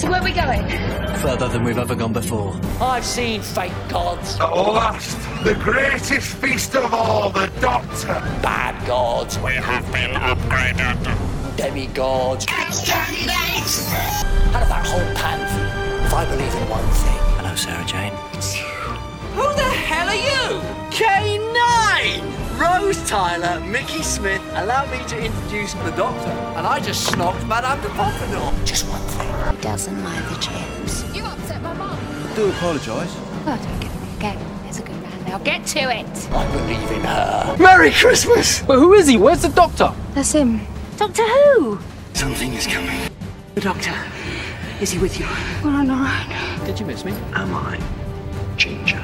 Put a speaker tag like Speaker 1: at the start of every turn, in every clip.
Speaker 1: So where are we going?
Speaker 2: Further than we've ever gone before.
Speaker 3: I've seen fake gods,
Speaker 4: At last, the greatest feast of all, the Doctor.
Speaker 3: bad gods,
Speaker 4: We have been upgraded.
Speaker 3: demigods. Out of that whole pantheon, if I believe in one thing,
Speaker 2: Hello, Sarah Jane.
Speaker 3: Who the hell are you? K9! Rose Tyler, Mickey Smith, allow me to introduce the Doctor. And I just snogged Madame de Pompadour. Just one thing.
Speaker 5: He doesn't mind the chips.
Speaker 1: You upset my mum.
Speaker 2: I Do apologise.
Speaker 5: Oh, don't get me again. There's a good man. Now get to it.
Speaker 3: I believe in her.
Speaker 2: Merry Christmas!
Speaker 6: But who is he? Where's the doctor?
Speaker 5: That's him. Doctor Who?
Speaker 2: Something is coming.
Speaker 3: The Doctor, is he with you?
Speaker 5: Oh, no.
Speaker 6: Did you miss me?
Speaker 2: Am I? Ginger.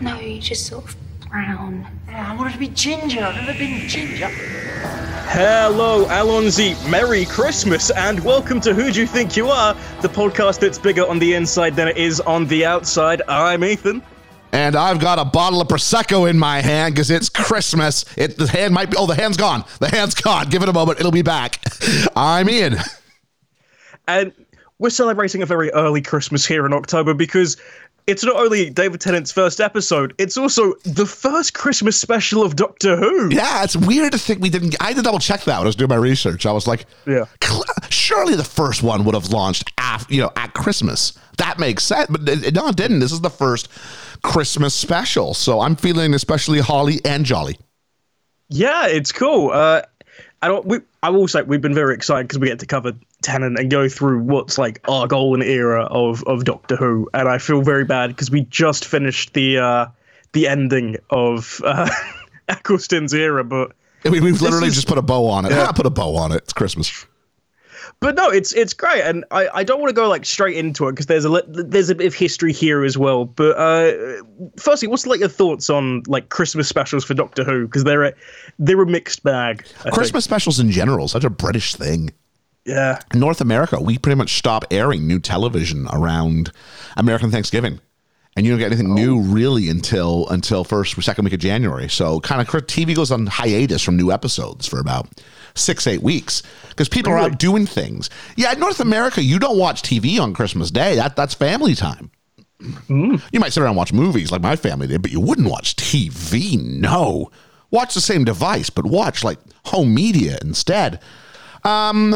Speaker 5: No, you just sort of brown.
Speaker 3: I wanted to be ginger. I've never been ginger.
Speaker 7: Hello, Alonzi. Merry Christmas, and welcome to Who Do You Think You Are, the podcast that's bigger on the inside than it is on the outside. I'm Ethan.
Speaker 8: And I've got a bottle of Prosecco in my hand because it's Christmas. It the hand might be oh the hand's gone. The hand's gone. Give it a moment, it'll be back. I'm Ian.
Speaker 7: And we're celebrating a very early Christmas here in October because it's not only David Tennant's first episode, it's also the first Christmas special of Doctor Who.
Speaker 8: Yeah, it's weird to think we didn't. I had to double check that when I was doing my research. I was like,
Speaker 7: Yeah.
Speaker 8: surely the first one would have launched after you know at Christmas. That makes sense, but it, no, it didn't. This is the first Christmas special, so I'm feeling especially holly and jolly.
Speaker 7: Yeah, it's cool. Uh, I don't. We, I will say we've been very excited because we get to cover Tennant and go through what's like our golden era of of Doctor Who, and I feel very bad because we just finished the uh, the ending of uh, Eccleston's era, but
Speaker 8: I mean, we've literally
Speaker 7: is-
Speaker 8: just put a bow on it.
Speaker 7: Yeah.
Speaker 8: Ah, put a bow on it. It's Christmas.
Speaker 7: but no, it's it's great, and I, I don't want to go like straight into it because there's a li- there's a bit of history here as well. But uh, firstly, what's like your thoughts on like Christmas specials for Doctor Who? Because they're a they're a mixed bag. I think.
Speaker 8: Christmas specials in general, such a British thing.
Speaker 7: Yeah.
Speaker 8: In North America, we pretty much stop airing new television around American Thanksgiving. And you don't get anything new really until until first or second week of January. So kind of TV goes on hiatus from new episodes for about six, eight weeks. Because people are out doing things. Yeah, in North America, you don't watch TV on Christmas Day. That that's family time. You might sit around and watch movies like my family did, but you wouldn't watch TV. No. Watch the same device, but watch like home media instead. Um,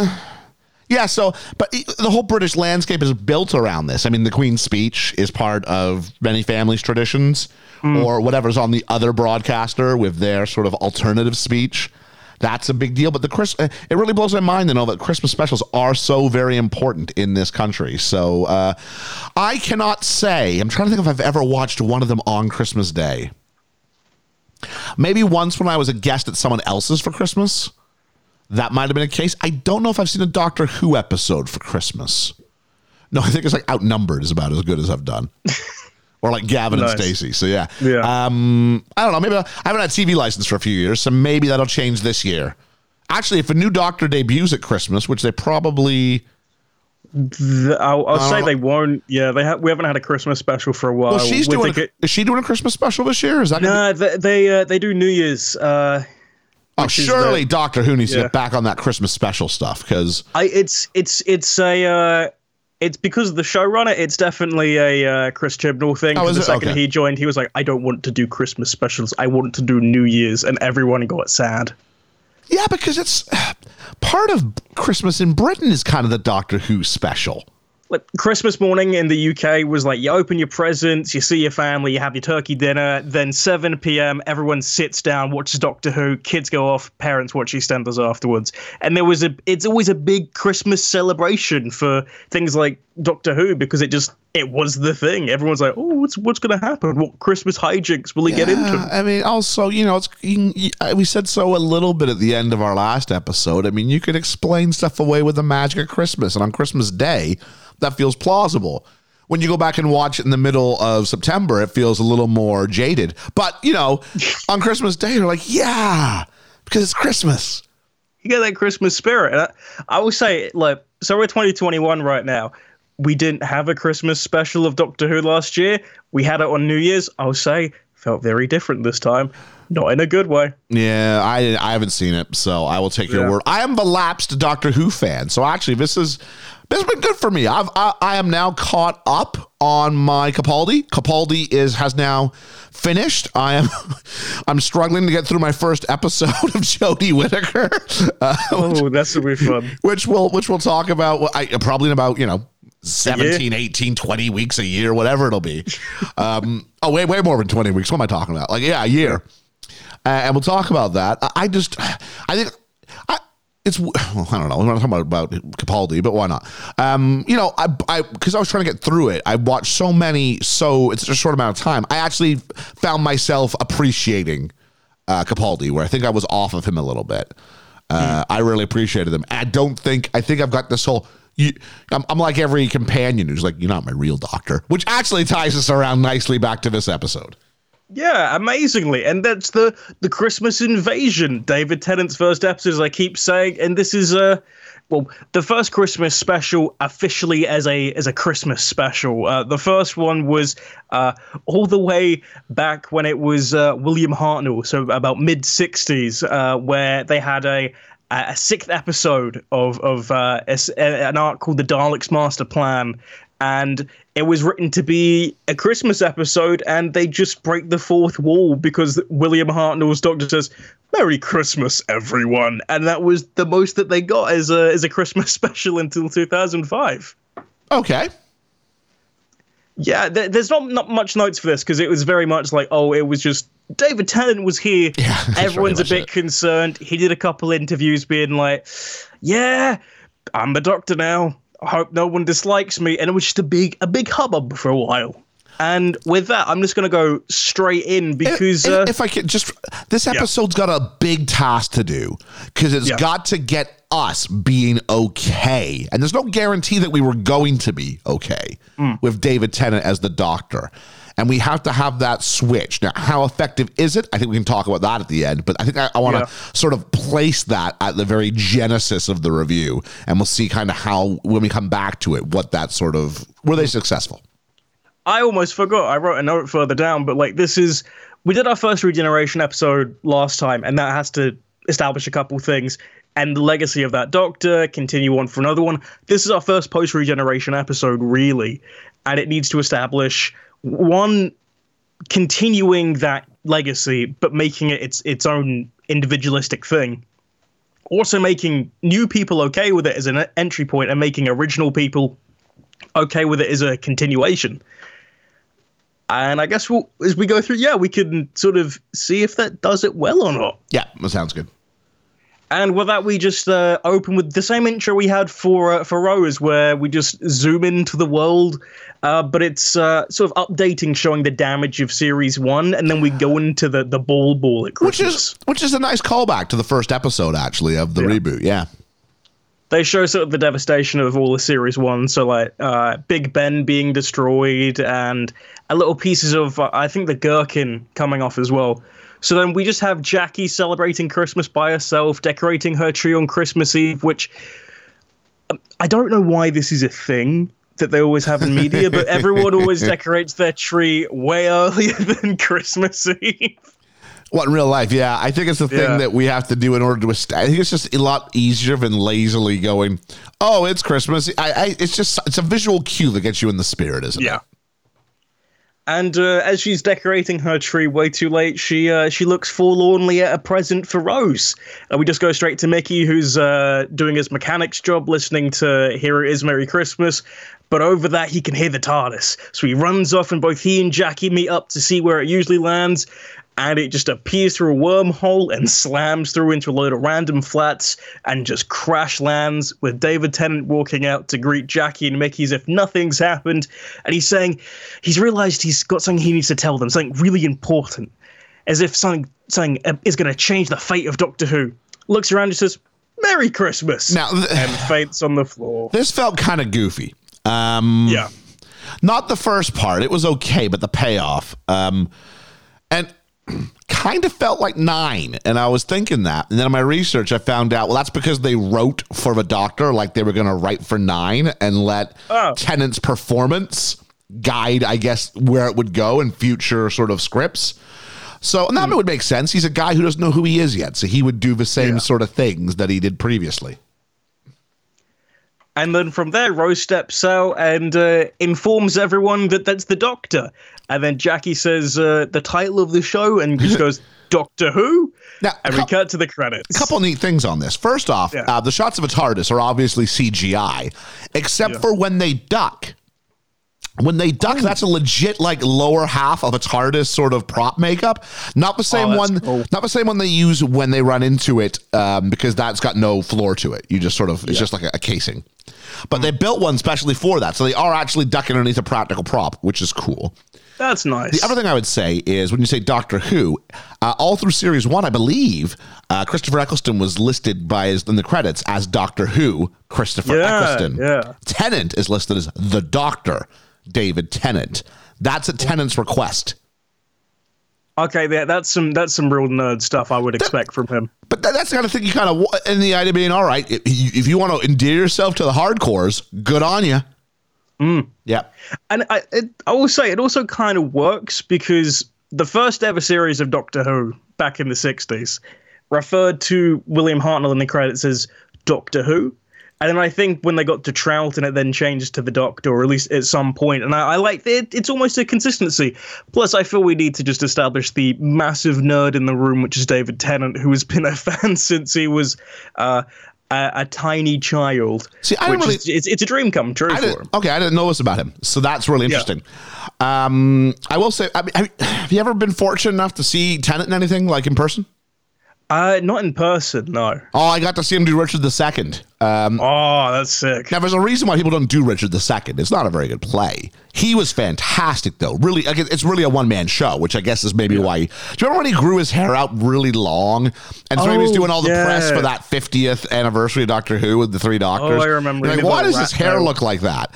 Speaker 8: yeah, so, but the whole British landscape is built around this. I mean, the Queen's speech is part of many families' traditions, or whatever's on the other broadcaster with their sort of alternative speech. That's a big deal. But the Chris, uh, it really blows my mind to know that Christmas specials are so very important in this country. So uh, I cannot say. I'm trying to think if I've ever watched one of them on Christmas Day. Maybe once when I was a guest at someone else's for Christmas. That might have been a case. I don't know if I've seen a Doctor Who episode for Christmas. No, I think it's like Outnumbered is about as good as I've done. or like Gavin
Speaker 7: Nice.
Speaker 8: and Stacey. So yeah.
Speaker 7: Yeah.
Speaker 8: Um, I don't know. Maybe I haven't had TV license for a few years, so maybe that'll change this year. Actually, if a new Doctor debuts at Christmas, which they probably
Speaker 7: Th- I'll, I'll say
Speaker 8: Uh,
Speaker 7: they won't. Yeah, they ha- we haven't had a Christmas special for a while.
Speaker 8: well, she's doing. is she doing a Christmas special this year? Is that? gonna
Speaker 7: Nah, they they, uh, they do New Year's. Uh,
Speaker 8: be- oh, surely
Speaker 7: the-
Speaker 8: Doctor Who needs to get back on that Christmas special stuff because
Speaker 7: it's it's it's a uh, it's because of the showrunner. It's definitely a uh, Chris Chibnall thing.
Speaker 8: Oh,
Speaker 7: the
Speaker 8: it?
Speaker 7: second
Speaker 8: Okay.
Speaker 7: he joined, he was like, "I don't want to do Christmas specials. I want to do New Year's," and everyone got sad.
Speaker 8: Yeah, because it's part of Christmas in Britain is kind of the Doctor Who special.
Speaker 7: Like Christmas morning in the UK was like you open your presents, you see your family, you have your turkey dinner, then 7 p.m. everyone sits down, watches Doctor Who, kids go off, parents watch EastEnders afterwards, and there was a it's always a big Christmas celebration for things like Doctor Who because it just it was the thing. Everyone's like, oh, what's what's gonna happen? What Christmas hijinks will he get into?
Speaker 8: Yeah, I mean, also, you know, it's you, you- we said so a little bit at the end of our last episode. I mean, you could explain stuff away with the magic of Christmas, and on Christmas Day, that feels plausible. When you go back and watch it in the middle of September, it feels a little more jaded. But you know, on Christmas Day, you're like, yeah, because it's Christmas.
Speaker 7: you get that Christmas spirit. I, I will say, like, so we're 2021 right now. We didn't have a Christmas special of Doctor Who last year. We had it on New Year's. I'll say, felt very different this time. Not in a good way.
Speaker 8: Yeah, I I haven't seen it, so I will take your
Speaker 7: Yeah.
Speaker 8: word. I am a lapsed Doctor Who fan, so actually, this is this has been good for me. I've I, I am now caught up on my Capaldi. Capaldi is has now finished. I am I'm struggling to get through my first episode of Jodie Whittaker, uh,
Speaker 7: Oh, that's gonna be fun.
Speaker 8: which we'll which we'll talk about. well, I, probably in about you know. 17 18 20 weeks a year whatever it'll be um oh way way more than 20 weeks what am i talking about like yeah a year and we'll talk about that. I, I just, I think, I. It's well, I don't know. We're not talking about, about Capaldi, but why not? Um, you know, I I because I was trying to get through it. I watched so many, so it's a short amount of time. I actually found myself appreciating uh, Capaldi, where I think I was off of him a little bit. Uh, I really appreciated him. I don't think I think I've got this whole. You, I'm, I'm like every companion who's like, you're not my real doctor, which actually ties us around nicely back to this episode.
Speaker 7: Yeah, amazingly, and that's the the Christmas invasion. David Tennant's first episode, as I keep saying, and this is uh well the first Christmas special officially as a as a Christmas special. Uh, the first one was uh, all the way back when it was uh, William Hartnell, so about mid '60s, uh, where they had a a sixth episode of of uh, an arc called the Daleks Master Plan, and it was written to be a Christmas episode, and they just break the fourth wall because William Hartnell's doctor says "Merry Christmas, everyone," and that was the most that they got as a as a Christmas special until 2005.
Speaker 8: Okay.
Speaker 7: Yeah, there, there's not not much notes for this because it was very much like, oh, it was just David Tennant was here.
Speaker 8: Yeah,
Speaker 7: Everyone's a bit
Speaker 8: much
Speaker 7: concerned. He did a couple interviews being like, yeah, I'm the doctor now. I hope no one dislikes me. And it was just a big a big hubbub for a while. And with that, I'm just gonna go straight in because
Speaker 8: if,
Speaker 7: uh,
Speaker 8: if I could just, this episode's got a big task to do because it's
Speaker 7: Yeah.
Speaker 8: got to get us being okay, and there's no guarantee that we were going to be okay
Speaker 7: Hmm.
Speaker 8: with David Tennant as the Doctor, and we have to have that switch. Now, how effective is it? I think we can talk about that at the end, but I think I, I want to
Speaker 7: Yeah.
Speaker 8: sort of place that at the very genesis of the review, and we'll see kind of how when we come back to it, what that sort of were they successful?
Speaker 7: I almost forgot. I wrote a note further down, but like this is we did our first regeneration episode last time, and that has to establish a couple things and the legacy of that doctor, continue on for another one. This is our first post regeneration episode, really, and it needs to establish one continuing that legacy, but making it its its own individualistic thing. Also making new people okay with it as an entry point and making original people okay with it as a continuation. And I guess we'll, as we go through, yeah, we can sort of see if that does it well or not.
Speaker 8: Yeah, that sounds good.
Speaker 7: And with that, we just uh, open with the same intro we had for uh, for Rose, where we just zoom into the world, uh, but it's uh, sort of updating, showing the damage of Series One, and then we go into the the ball ball at
Speaker 8: which is which is a nice callback to the first episode actually of the
Speaker 7: Yeah.
Speaker 8: reboot yeah.
Speaker 7: They show sort of the devastation of all the series one so like uh big ben being destroyed and a little pieces of uh, i think the gherkin coming off as well so then we just have jackie celebrating christmas by herself decorating her tree on christmas eve which um, i don't know why this is a thing that they always have in media but everyone always decorates their tree way earlier than christmas eve
Speaker 8: what in real life yeah i think it's the thing
Speaker 7: Yeah.
Speaker 8: that we have to do in order to est- i think it's just a lot easier than lazily going oh it's christmas I, I it's just it's a visual cue that gets you in the spirit isn't it?
Speaker 7: Yeah.
Speaker 8: it
Speaker 7: And uh, as she's decorating her tree way too late, she uh, she looks forlornly at a present for Rose. And we just go straight to Mickey, who's uh, doing his mechanic's job, listening to "Here It Is, Merry Christmas." But over that, he can hear the TARDIS, so he runs off, and both he and Jackie meet up to see where it usually lands. And it just appears through a wormhole and slams through into a load of random flats and just crash lands with David Tennant walking out to greet Jackie and Mickey as if nothing's happened. And he's saying he's realized he's got something he needs to tell them, something really important, as if something something uh, is going to change the fate of Doctor Who. Looks around and says, "Merry Christmas,"
Speaker 8: now th-
Speaker 7: and faints on the floor.
Speaker 8: this felt kind of goofy um
Speaker 7: Yeah,
Speaker 8: not the first part it was okay but the payoff um and kind of felt like nine and i was thinking that and then in my research i found out well that's because they wrote for the doctor like they were going to write for nine and let
Speaker 7: Oh.
Speaker 8: tennant's performance guide i guess where it would go in future sort of scripts So and that hmm. would make sense. He's a guy who doesn't know who he is yet, so he would do the same
Speaker 7: Yeah.
Speaker 8: sort of things that he did previously.
Speaker 7: And then from there, Rose steps out and uh, informs everyone that that's the Doctor. And then Jackie says uh, the title of the show and just goes, Doctor Who?
Speaker 8: Now,
Speaker 7: And we cut to the credits.
Speaker 8: A couple neat things on this. First off,
Speaker 7: Yeah.
Speaker 8: uh, the shots of a TARDIS are obviously CGI, except
Speaker 7: Yeah.
Speaker 8: for when they duck. When they duck,
Speaker 7: Oh.
Speaker 8: that's a legit like lower half of a TARDIS sort of prop makeup. Not the same
Speaker 7: Oh,
Speaker 8: one.
Speaker 7: cool.
Speaker 8: Not the same one they use when they run into it, um, because that's got no floor to it. You just sort of it's just like a, a casing. But they built one specially for that, so they are actually ducking underneath a practical prop, which is cool.
Speaker 7: That's nice.
Speaker 8: The other thing I would say is when you say Doctor Who, uh, all through series one, I believe uh, Christopher Eccleston was listed by his in the credits as Doctor Who Christopher
Speaker 7: Yeah,
Speaker 8: Eccleston.
Speaker 7: yeah.
Speaker 8: Tennant is listed as the Doctor David Tennant. That's at Tennant's request.
Speaker 7: Okay, that, that's some that's some real nerd stuff I would expect from him.
Speaker 8: But that, that's the kind of thing you kind of in the idea being all right. If you, if you want to endear yourself to the hardcores, good on you. Mm. Yeah.
Speaker 7: And I, it, I will say it also kind of works because the first ever series of Doctor Who back in the 60s referred to William Hartnell in the credits as Doctor Who. And then I think when they got to Troughton, it then changed to the Doctor, or at least at some point. And I, I like it. It's almost a consistency. Plus, I feel we need to just establish the massive nerd in the room, which is David Tennant, who has been a fan since he was uh, a, a tiny child.
Speaker 8: See, I really-
Speaker 7: is, it's, it's a dream come true for him.
Speaker 8: okay, I didn't know this about him, so that's really interesting. Um, I will say, I mean, have, have you ever been fortunate enough to see Tennant in anything like in person?
Speaker 7: Uh, not in person, no.
Speaker 8: Oh, I got to see him do Richard II. Um,
Speaker 7: Oh, that's sick.
Speaker 8: now, there's a reason why people don't do Richard II. It's not a very good play. He was fantastic, though. Really, it's really a one man show, which I guess is maybe why. Do you remember when he grew his hair out really long? And so he was
Speaker 7: Oh,
Speaker 8: doing all the press for that 50th anniversary of Doctor Who with the three doctors?
Speaker 7: Oh, I remember.
Speaker 8: Like, why does his hair
Speaker 7: tail.
Speaker 8: look like that?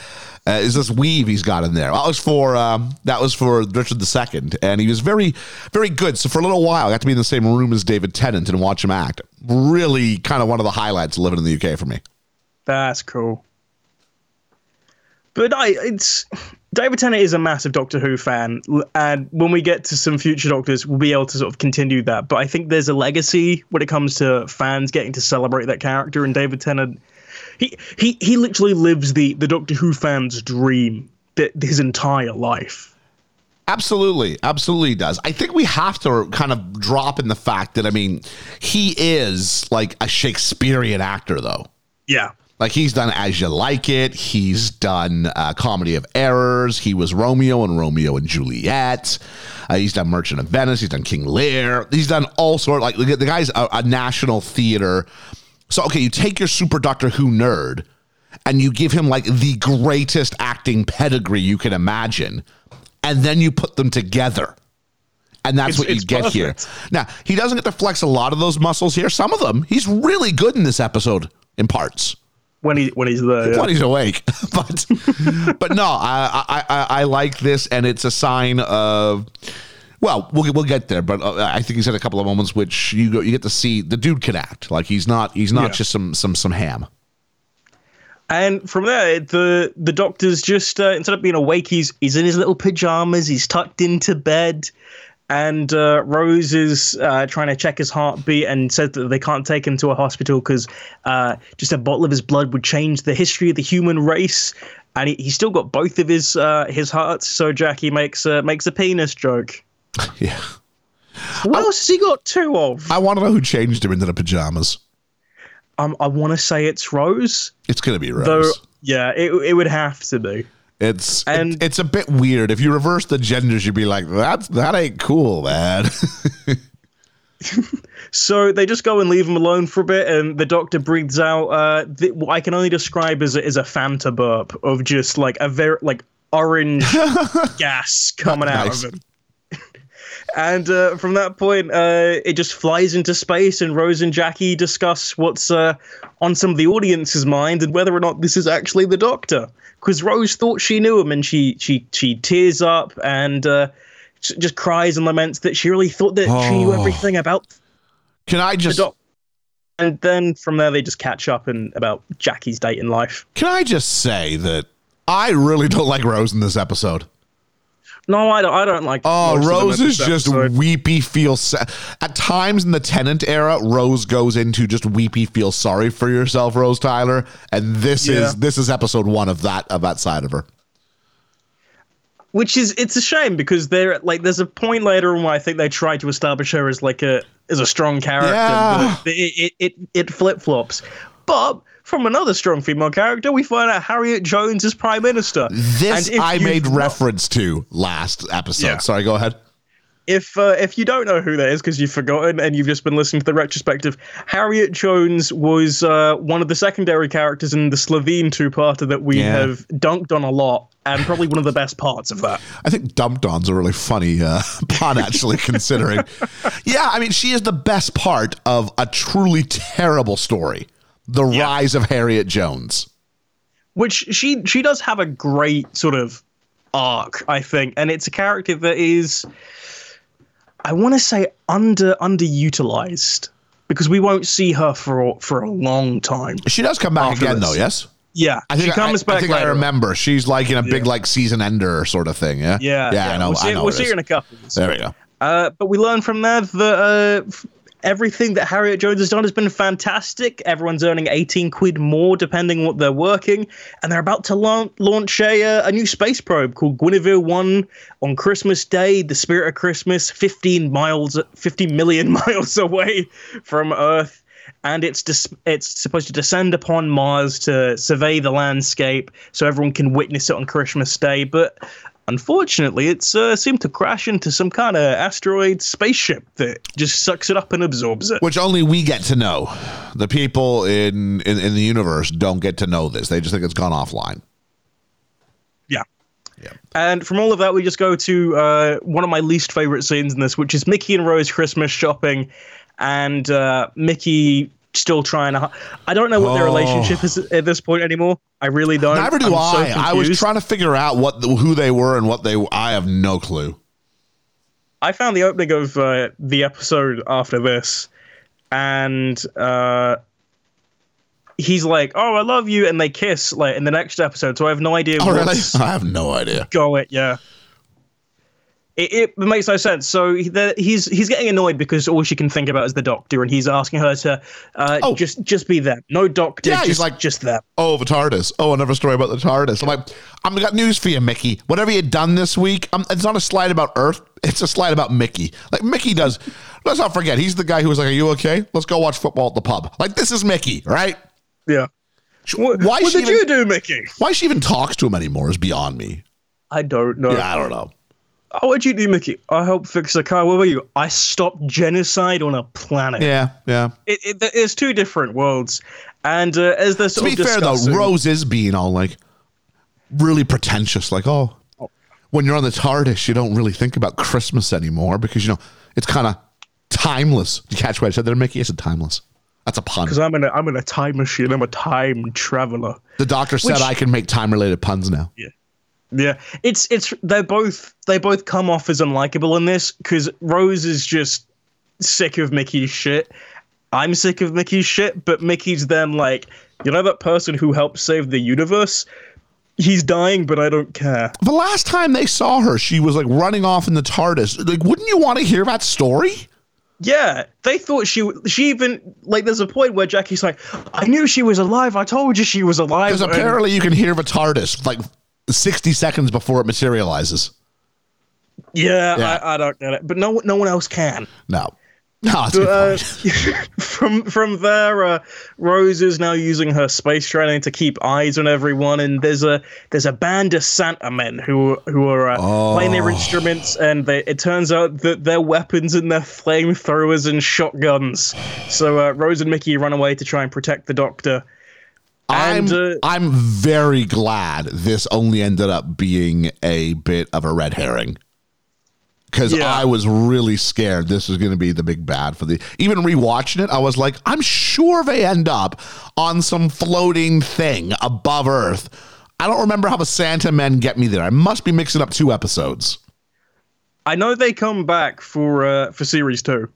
Speaker 8: Uh, is this weave he's got in there? That was for um, that was for Richard II, and he was very, very good. So for a little while, I got to be in the same room as David Tennant and watch him act. Really, kind of one of the highlights living in the UK for me.
Speaker 7: That's cool. But I, it's David Tennant is a massive Doctor Who fan, and when we get to some future Doctors, we'll be able to sort of continue that. But I think there's a legacy when it comes to fans getting to celebrate that character, and David Tennant, he he he literally lives the the Doctor Who fan's dream his entire life.
Speaker 8: Absolutely, absolutely does. I think we have to kind of drop in the fact that I mean, he is like a Shakespearean actor, though.
Speaker 7: Yeah.
Speaker 8: Like he's done As You Like It. He's done uh, Comedy of Errors. He was Romeo and Romeo and Juliet. Uh, he's done Merchant of Venice. He's done King Lear. He's done all sort. Like the the guy's a, a national theater. So okay, you take your super Doctor Who nerd, and you give him like the greatest acting pedigree you can imagine, and then you put them together. And that's
Speaker 7: It's-
Speaker 8: what you get here. Now, he doesn't get to flex a lot of those muscles here. Some of them, he's really good in this episode in parts
Speaker 7: When he when he's there. yeah.
Speaker 8: when he's awake. but but no, I, I I I like this, and it's a sign of. Well, we'll we'll get there, but uh, I think he's had a couple of moments which you go, you get to see the dude can act. Like he's not he's not
Speaker 7: Yeah.
Speaker 8: just some some some ham.
Speaker 7: And from there, the the doctor's just uh, instead of being awake, he's he's in his little pajamas. He's tucked into bed, and uh, Rose is uh, trying to check his heartbeat and says that they can't take him to a hospital because uh, just a bottle of his blood would change the history of the human race. And he, he's still got both of his uh, his hearts. So Jackie makes uh, makes a penis joke.
Speaker 8: Yeah,
Speaker 7: What else has he got two of?
Speaker 8: I want to know who changed him into the pajamas.
Speaker 7: Um, I want to say it's Rose,
Speaker 8: It's gonna be Rose.
Speaker 7: though. Yeah, it it would have to be.
Speaker 8: It's
Speaker 7: And-
Speaker 8: it- it's a bit weird. If you reverse the genders, you'd be like, that's that ain't cool, man.
Speaker 7: So they just go and leave him alone for a bit, and the doctor breathes out uh, th- what I can only describe as a, as a Fanta burp of just like a very like orange gas coming out
Speaker 8: Nice.
Speaker 7: of him. And uh, from that point, uh, it just flies into space, and Rose and Jackie discuss what's uh, on some of the audience's mind and whether or not this is actually the Doctor. Because Rose thought she knew him, and she she she tears up and uh, just cries and laments that she really thought that she knew
Speaker 8: Oh.
Speaker 7: everything about
Speaker 8: Can I
Speaker 7: the
Speaker 8: just
Speaker 7: doc. And then from there, they just catch up and about Jackie's date in life.
Speaker 8: can I just say that I really don't like Rose in this episode.
Speaker 7: No, I don't. I don't like.
Speaker 8: Oh,
Speaker 7: most of them
Speaker 8: Rose is just weepy, feel sad. At times in the Tennant era, Rose goes into just weepy, feel sorry for yourself, Rose Tyler, and this
Speaker 7: Yeah.
Speaker 8: is this is episode one of that of that side of her.
Speaker 7: which is it's a shame because there like there's a point later on where I think they try to establish her as like a as a strong character,
Speaker 8: Yeah.
Speaker 7: but it it it, it flip flops. But from another strong female character, we find out Harriet Jones is prime minister.
Speaker 8: This I made reference to last episode.
Speaker 7: Yeah.
Speaker 8: Sorry, go ahead.
Speaker 7: if uh, if you don't know who that is because you've forgotten and you've just been listening to the retrospective, Harriet Jones was uh, one of the secondary characters in the Slitheen two-parter that we
Speaker 8: Yeah.
Speaker 7: have dunked on a lot, and probably one of the best parts of that.
Speaker 8: I think dumped on's a really funny uh, pun, actually, considering. Yeah, I mean, she is the best part of a truly terrible story The Rise of Harriet Jones.
Speaker 7: which she she does have a great sort of arc, I think, and it's a character that is, I want to say under underutilized because we won't see her for for a long time.
Speaker 8: She does come back again,
Speaker 7: this.
Speaker 8: though, yes?
Speaker 7: Yeah,
Speaker 8: I think
Speaker 7: she comes
Speaker 8: I,
Speaker 7: back.
Speaker 8: I think
Speaker 7: later on.
Speaker 8: remember. She's like in a big like season ender sort of thing. Yeah.
Speaker 7: Yeah,
Speaker 8: Yeah. I know.
Speaker 7: We'll see,
Speaker 8: I know.
Speaker 7: we'll see her in a couple.
Speaker 8: There we go.
Speaker 7: Uh, but we learn from there that uh, f- everything that Harriet Jones has done has been fantastic. Everyone's earning 18 quid more depending what they're working. And they're about to launch, launch a, uh, a new space probe called Guinevere 1 on Christmas Day, the spirit of Christmas, 15 miles, 50 million miles away from Earth. And it's dis- it's supposed to descend upon Mars to survey the landscape so everyone can witness it on Christmas Day. But Unfortunately, it's uh, seemed to crash into some kind of asteroid spaceship that just sucks it up and absorbs it.
Speaker 8: Which only we get to know. The people in, in in the universe don't get to know this. They just think it's gone offline.
Speaker 7: Yeah.
Speaker 8: Yeah.
Speaker 7: And from all of that, we just go to uh, one of my least favorite scenes in this, which is Mickey and Rose Christmas shopping, and uh, Mickey still trying to. I don't know what their
Speaker 8: Oh.
Speaker 7: relationship is at this point anymore. I really don't.
Speaker 8: Neither do
Speaker 7: I'm so
Speaker 8: I. I was trying to figure out what the, who they were and what they. I have no clue.
Speaker 7: I found the opening of uh, the episode after this, and uh, he's like, "Oh, I love you," and they kiss like in the next episode. So I have no idea.
Speaker 8: Oh, really? I have no idea.
Speaker 7: Go it, Yeah, it, it makes no sense. So he, the, he's he's getting annoyed because all she can think about is the doctor, and he's asking her to uh,
Speaker 8: Oh.
Speaker 7: just just be them, no doctor.
Speaker 8: Yeah,
Speaker 7: just,
Speaker 8: he's like-
Speaker 7: just them.
Speaker 8: Oh, the TARDIS. Oh, another story about the TARDIS. I'm like, I've got news for you, Mickey. Whatever you done this week, um, it's not a slide about Earth. It's a slide about Mickey. Like Mickey does. Let's not forget, he's the guy who was like, "Are you okay? Let's go watch football at the pub." Like this is Mickey, right?
Speaker 7: Yeah. What,
Speaker 8: Why
Speaker 7: what did
Speaker 8: even-
Speaker 7: you do, Mickey?
Speaker 8: Why she even talks to him anymore is beyond me.
Speaker 7: I don't know.
Speaker 8: Yeah, I don't know.
Speaker 7: Oh, what'd you do, Mickey? I helped fix the car. What were you? I stopped genocide on a planet.
Speaker 8: Yeah, yeah.
Speaker 7: It, it, there's two different worlds, and uh, as they're
Speaker 8: To be fair though, Rose is being all like really pretentious, like, oh, when you're on the TARDIS, you don't really think about Christmas anymore because you know it's kind of timeless. Did you catch what I said there, Mickey? It's said timeless. That's a pun.
Speaker 7: because I'm in a I'm in a time machine. I'm a time traveler.
Speaker 8: The doctor said
Speaker 7: Which-
Speaker 8: I can make time related puns now.
Speaker 7: Yeah, it's it's they both they both come off as unlikable in this because Rose is just sick of Mickey's shit. I'm sick of Mickey's shit, but Mickey's then like, you know that person who helped save the universe? He's dying, but I don't care.
Speaker 8: The last time they saw her, she was like running off in the TARDIS. Like, wouldn't you want to hear that story?
Speaker 7: Yeah, they thought she she even like. There's a point where Jackie's like, "I knew she was alive. I told you she was alive."
Speaker 8: Because
Speaker 7: And-
Speaker 8: apparently you can hear the TARDIS like 60 seconds before it materializes.
Speaker 7: yeah,
Speaker 8: Yeah.
Speaker 7: I, I don't get it, but no no one else can.
Speaker 8: No. No,
Speaker 7: But, uh, from from there, uh, Rose is now using her space training to keep eyes on everyone, and there's a there's a band of Santa men who who are uh, playing their instruments, and they, it turns out that their weapons and their flamethrowers and shotguns. So uh, Rose and Mickey run away to try and protect the Doctor.
Speaker 8: I'm,
Speaker 7: uh,
Speaker 8: I'm very glad this only ended up being a bit of a red herring. Because
Speaker 7: Yeah.
Speaker 8: I was really scared this was going to be the big bad for the. Even rewatching it, I was like, I'm sure they end up on some floating thing above Earth. I don't remember how the Santa men get me there. I must be mixing up two episodes.
Speaker 7: I know they come back for uh, for series two.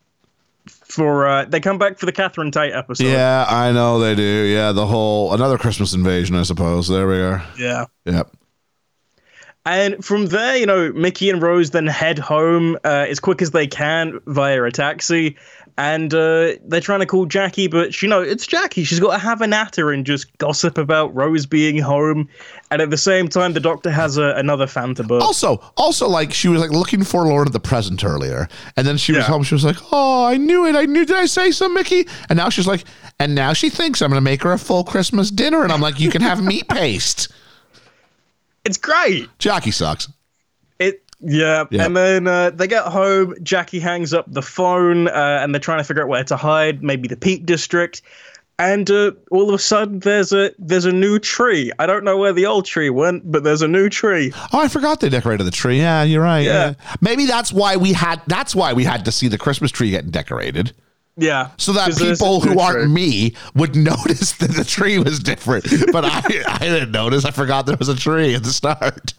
Speaker 7: For uh, they come back for the Catherine Tate episode.
Speaker 8: Yeah, I know they do. Yeah, the whole another Christmas invasion, I suppose. There we are.
Speaker 7: Yeah.
Speaker 8: Yep.
Speaker 7: And from there, you know, Mickey and Rose then head home uh, as quick as they can via a taxi. And uh, they're trying to call Jackie, but you know, it's Jackie. She's got to have a natter and just gossip about Rose being home. And at the same time, the doctor has a, another Fanta burp.
Speaker 8: Also, also like she was like looking forlorn at the present earlier, and then she was
Speaker 7: Yeah.
Speaker 8: home. She was like, "Oh, I knew it. I knew. Did I say so, Mickey?" And now she's like, and now she thinks I'm going to make her a full Christmas dinner, and I'm like, "You can have meat paste."
Speaker 7: It's great.
Speaker 8: Jackie sucks.
Speaker 7: Yeah,
Speaker 8: Yeah.
Speaker 7: and then uh, they get home. Jackie hangs up the phone, uh, and they're trying to figure out where to hide. Maybe the Peak District. And uh, all of a sudden, there's a there's a new tree. I don't know where the old tree went, but there's a new tree.
Speaker 8: Oh, I forgot they decorated the tree. Yeah, you're right.
Speaker 7: Yeah.
Speaker 8: Maybe that's why we had. That's why we had to see the Christmas tree getting decorated.
Speaker 7: Yeah,
Speaker 8: So that people who aren't
Speaker 7: tree.
Speaker 8: me would notice that the tree was different. But I, I didn't notice. I forgot there was a tree at the start.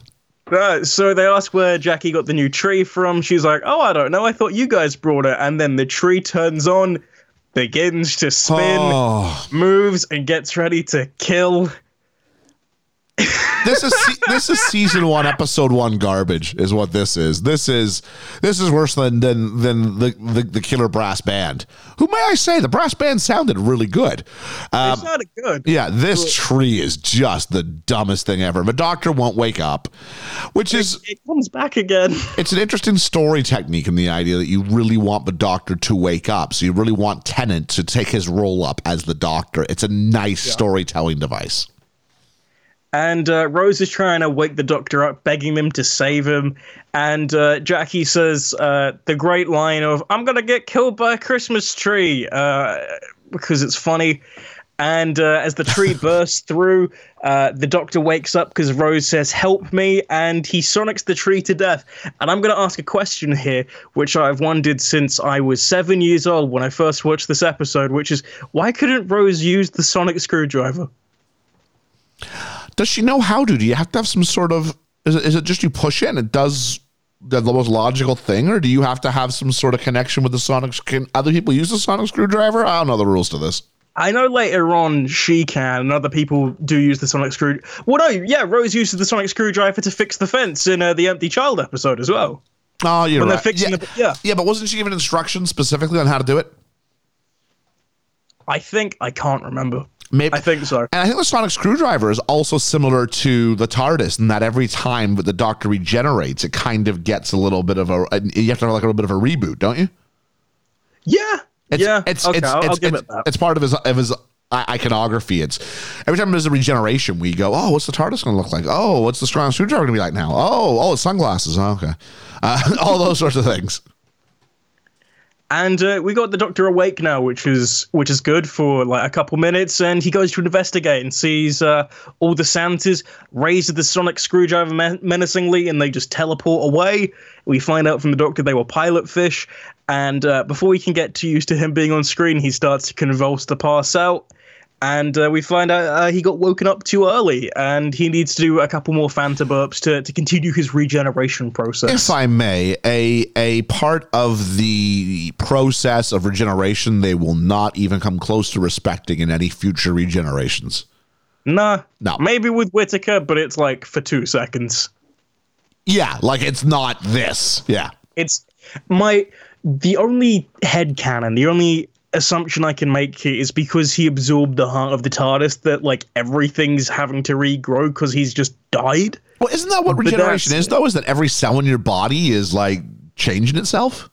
Speaker 7: Uh, so they ask where Jackie got the new tree from. She's like, "Oh, I don't know. I thought you guys brought it." And then the tree turns on, begins to spin,
Speaker 8: Oh.
Speaker 7: moves, and gets ready to kill.
Speaker 8: this is this is season one, episode one garbage. Is what this is. This is this is worse than than than the the, the killer brass band. Who may I say, the brass band sounded really good. Um,
Speaker 7: not good.
Speaker 8: yeah, this tree is just the dumbest thing ever. The doctor won't wake up, which is
Speaker 7: It comes back again.
Speaker 8: it's an interesting story technique in the idea that you really want the doctor to wake up. So you really want Tennant to take his role up as the doctor. It's a nice storytelling device.
Speaker 7: And uh, Rose is trying to wake the doctor up, begging him to save him. And uh, Jackie says uh, the great line of, I'm going to get killed by a Christmas tree, uh, because it's funny. And uh, as the tree bursts through, uh, the doctor wakes up because Rose says, Help me. And he sonics the tree to death. And I'm going to ask a question here, which I've wondered since I was seven years old when I first watched this episode, which is why couldn't Rose use the sonic screwdriver?
Speaker 8: Does she know how to? Do you have to have some sort of? Is it, is it just you push it and it does the, most logical thing, or do you have to have some sort of connection with the sonic? Can other people use the sonic screwdriver? I don't know the rules to this.
Speaker 7: I know later on she can, and other people do use the sonic screw. Well, no, yeah, Rose uses the sonic screwdriver to fix the fence in uh, the Empty Child episode as well.
Speaker 8: Oh, you're
Speaker 7: When they're fixing
Speaker 8: yeah.
Speaker 7: the- yeah.
Speaker 8: yeah, but wasn't she given instructions specifically on how to do it?
Speaker 7: I think I can't remember.
Speaker 8: Maybe
Speaker 7: I think so.
Speaker 8: And I think the sonic screwdriver is also similar to the TARDIS in that every time that the Doctor regenerates, it kind of gets a little bit of a. You have to have like a little bit of a reboot, don't you?
Speaker 7: Yeah,
Speaker 8: It's,
Speaker 7: yeah.
Speaker 8: it's
Speaker 7: okay,
Speaker 8: it's
Speaker 7: I'll,
Speaker 8: it's,
Speaker 7: I'll give it that.
Speaker 8: it's part of his of his iconography. It's every time there's a regeneration, we go, oh, what's the TARDIS going to look like? Oh, what's the strong screwdriver going to be like now? Oh, oh, it's sunglasses. Oh, okay, uh, all those sorts of things.
Speaker 7: And uh, we got the Doctor awake now, which is which is good for like a couple minutes. And he goes to investigate and sees uh, all the Santas raise the sonic screwdriver men- menacingly, and they just teleport away. We find out from the Doctor they were pilot fish. And uh, before we can get too used to him being on screen, he starts to convulse to pass out. And uh, we find out uh, he got woken up too early, and he needs to do a couple more Fanta burps to, to continue his regeneration process.
Speaker 8: If I may, a a part of the process of regeneration they will not even come close to respecting in any future regenerations.
Speaker 7: Nah,
Speaker 8: No.
Speaker 7: Maybe with Whittaker, but it's like for two seconds.
Speaker 8: Yeah, like it's not this. Yeah.
Speaker 7: It's my the only head canon, the only assumption I can make here is because he absorbed the heart of the TARDIS that like everything's having to regrow because he's just died.
Speaker 8: Well, isn't that what
Speaker 7: But
Speaker 8: regeneration is though? Is that every cell in your body is like changing itself?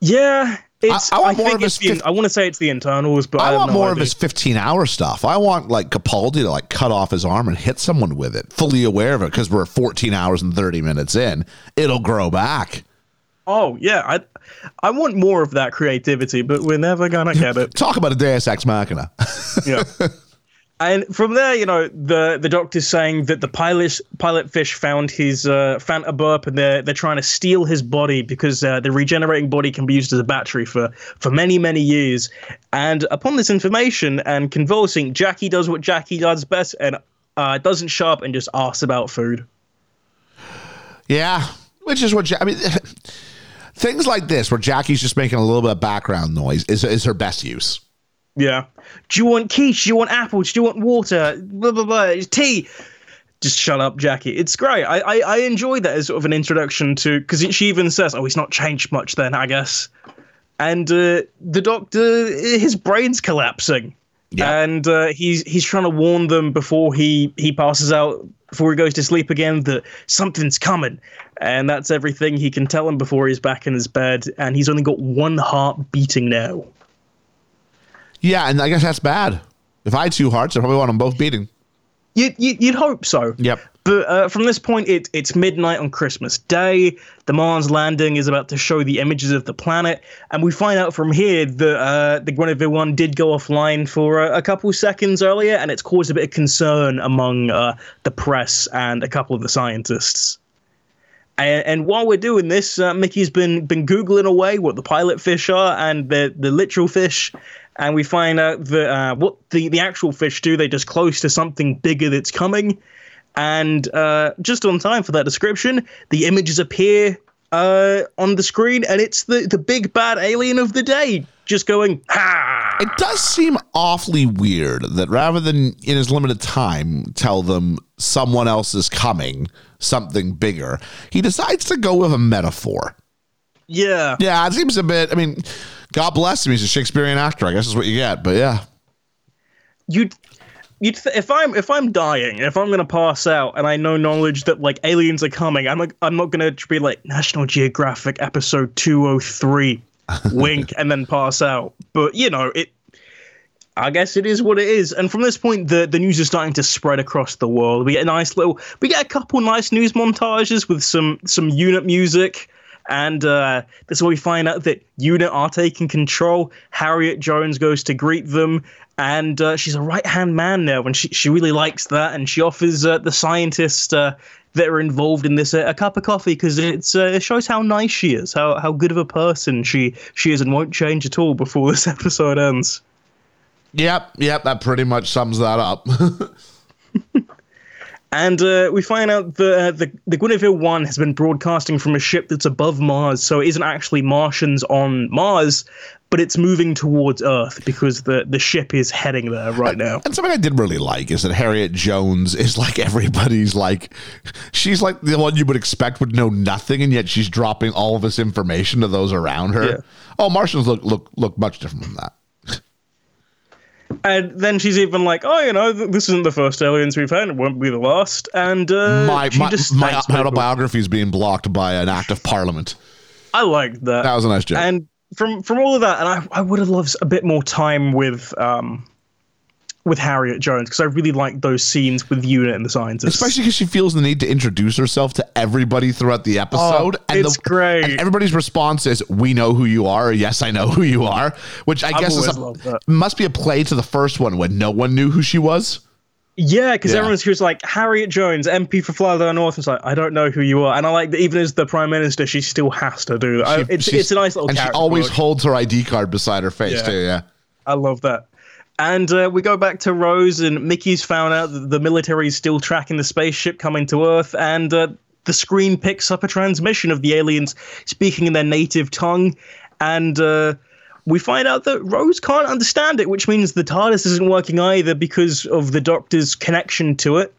Speaker 7: Yeah, it's.
Speaker 8: I-
Speaker 7: I,
Speaker 8: I want more of his
Speaker 7: the. I want to say it's the internals, but I,
Speaker 8: I want more of his 15 hour stuff. I want like Capaldi to like cut off his arm and hit someone with it, fully aware of it because we're 14 hours and 30 minutes in. It'll grow back.
Speaker 7: Oh yeah, I. I want more of that creativity, but we're never gonna get it.
Speaker 8: Talk about a Deus Ex Machina.
Speaker 7: yeah. And from there, you know, the the doctor's saying that the pilot pilot fish found his uh, Fanta burp, and they're they're trying to steal his body because uh, the regenerating body can be used as a battery for for many many years. And upon this information and convulsing, Jackie does what Jackie does best and uh, doesn't show up and just asks about food.
Speaker 8: Yeah, which is what Ja- I mean. Things like this, where Jackie's just making a little bit of background noise, is is her best use.
Speaker 7: Yeah. Do you want quiche? Do you want apples? Do you want water? Blah blah blah. Tea. just shut up, Jackie. It's great. I, I, I enjoy that as sort of an introduction to because she even says, "Oh, he's not changed much then, I guess." And uh, the doctor, his brain's collapsing,
Speaker 8: Yeah.
Speaker 7: and uh, he's he's trying to warn them before he he passes out, before he goes to sleep again, that something's coming, and that's everything he can tell him before he's back in his bed. And he's only got one heart beating now.
Speaker 8: Yeah, and I guess that's bad. If I had two hearts, I probably want them both beating.
Speaker 7: You, you, you'd hope so.
Speaker 8: Yep.
Speaker 7: But uh, from this point, it, it's midnight on Christmas Day. The Mars landing is about to show the images of the planet, and we find out from here that uh, the Guinevere one did go offline for a, a couple seconds earlier, and it's caused a bit of concern among uh, the press and a couple of the scientists. And, and while we're doing this, uh, Mickey's been been googling away what the pilot fish are and the the literal fish, and we find out that uh, what the the actual fish do. They just close to something bigger that's coming, and uh, just on time for that description, the images appear uh, on the screen, and it's the the big bad alien of the day, just going ha.
Speaker 8: It does seem awfully weird that rather than in his limited time tell them someone else is coming, something bigger, he decides to go with a metaphor.
Speaker 7: Yeah,
Speaker 8: Yeah, it seems a bit. I mean, God bless him. He's a Shakespearean actor. I guess is what you get. But yeah,
Speaker 7: you'd you'd th- if I'm if I'm dying, if I'm gonna pass out, and I know knowledge that like aliens are coming, I'm like I'm not gonna be like National Geographic episode two oh three, wink, and then pass out. But you know it. I guess it is what it is. And from this point, the, the news is starting to spread across the world. We get a nice little, we get a couple nice news montages with some some unit music. And uh, this is where we find out that UNIT are taking control. Harriet Jones goes to greet them, and uh, she's a right hand man now, and she, she really likes that. And she offers uh, the scientists uh, that are involved in this a, cup of coffee because it's uh, it shows how nice she is, how how good of a person she she is, and won't change at all before this episode ends.
Speaker 8: yep, yep. That pretty much sums that up.
Speaker 7: And uh, we find out that uh, the, the Guinevere 1 has been broadcasting from a ship that's above Mars, so it isn't actually Martians on Mars, but it's moving towards Earth because the, the ship is heading there right now.
Speaker 8: And something I did really like is that Harriet Jones is like everybody's like, she's like the one you would expect would know nothing, and yet she's dropping all of this information to those around her.
Speaker 7: Yeah.
Speaker 8: Oh, Martians look look look much different from that.
Speaker 7: And then she's even like, oh, you know, th- this isn't the first aliens we've had, it won't be the last. And uh,
Speaker 8: my my, my autobiography is being blocked by an act of parliament.
Speaker 7: I liked that.
Speaker 8: That was a nice joke.
Speaker 7: and from from all of that, and I, I would have loved a bit more time with um with Harriet Jones because I really like those scenes with Unit and the scientists.
Speaker 8: Especially because she feels the need to introduce herself to everybody throughout the episode.
Speaker 7: Oh, it's
Speaker 8: the,
Speaker 7: great.
Speaker 8: And everybody's response is, "We know who you are." Or, yes, I know who you are. Which I guess is a, must be a play to the first one when no one knew who she was.
Speaker 7: Yeah, because
Speaker 8: Yeah.
Speaker 7: everyone's who's like Harriet Jones, MP for Flydale North. It's like I don't know who you are, and I like that even as the prime minister, she still has to do that.
Speaker 8: She-
Speaker 7: Uh, it's it's a nice little
Speaker 8: and she always
Speaker 7: work.
Speaker 8: holds her ID card beside her face
Speaker 7: Yeah.
Speaker 8: too. Yeah.
Speaker 7: I love that. And uh, we go back to Rose, and Mickey's found out that the military is still tracking the spaceship coming to Earth, and uh, the screen picks up a transmission of the aliens speaking in their native tongue, and uh, we find out that Rose can't understand it, which means the TARDIS isn't working either because of the Doctor's connection to it.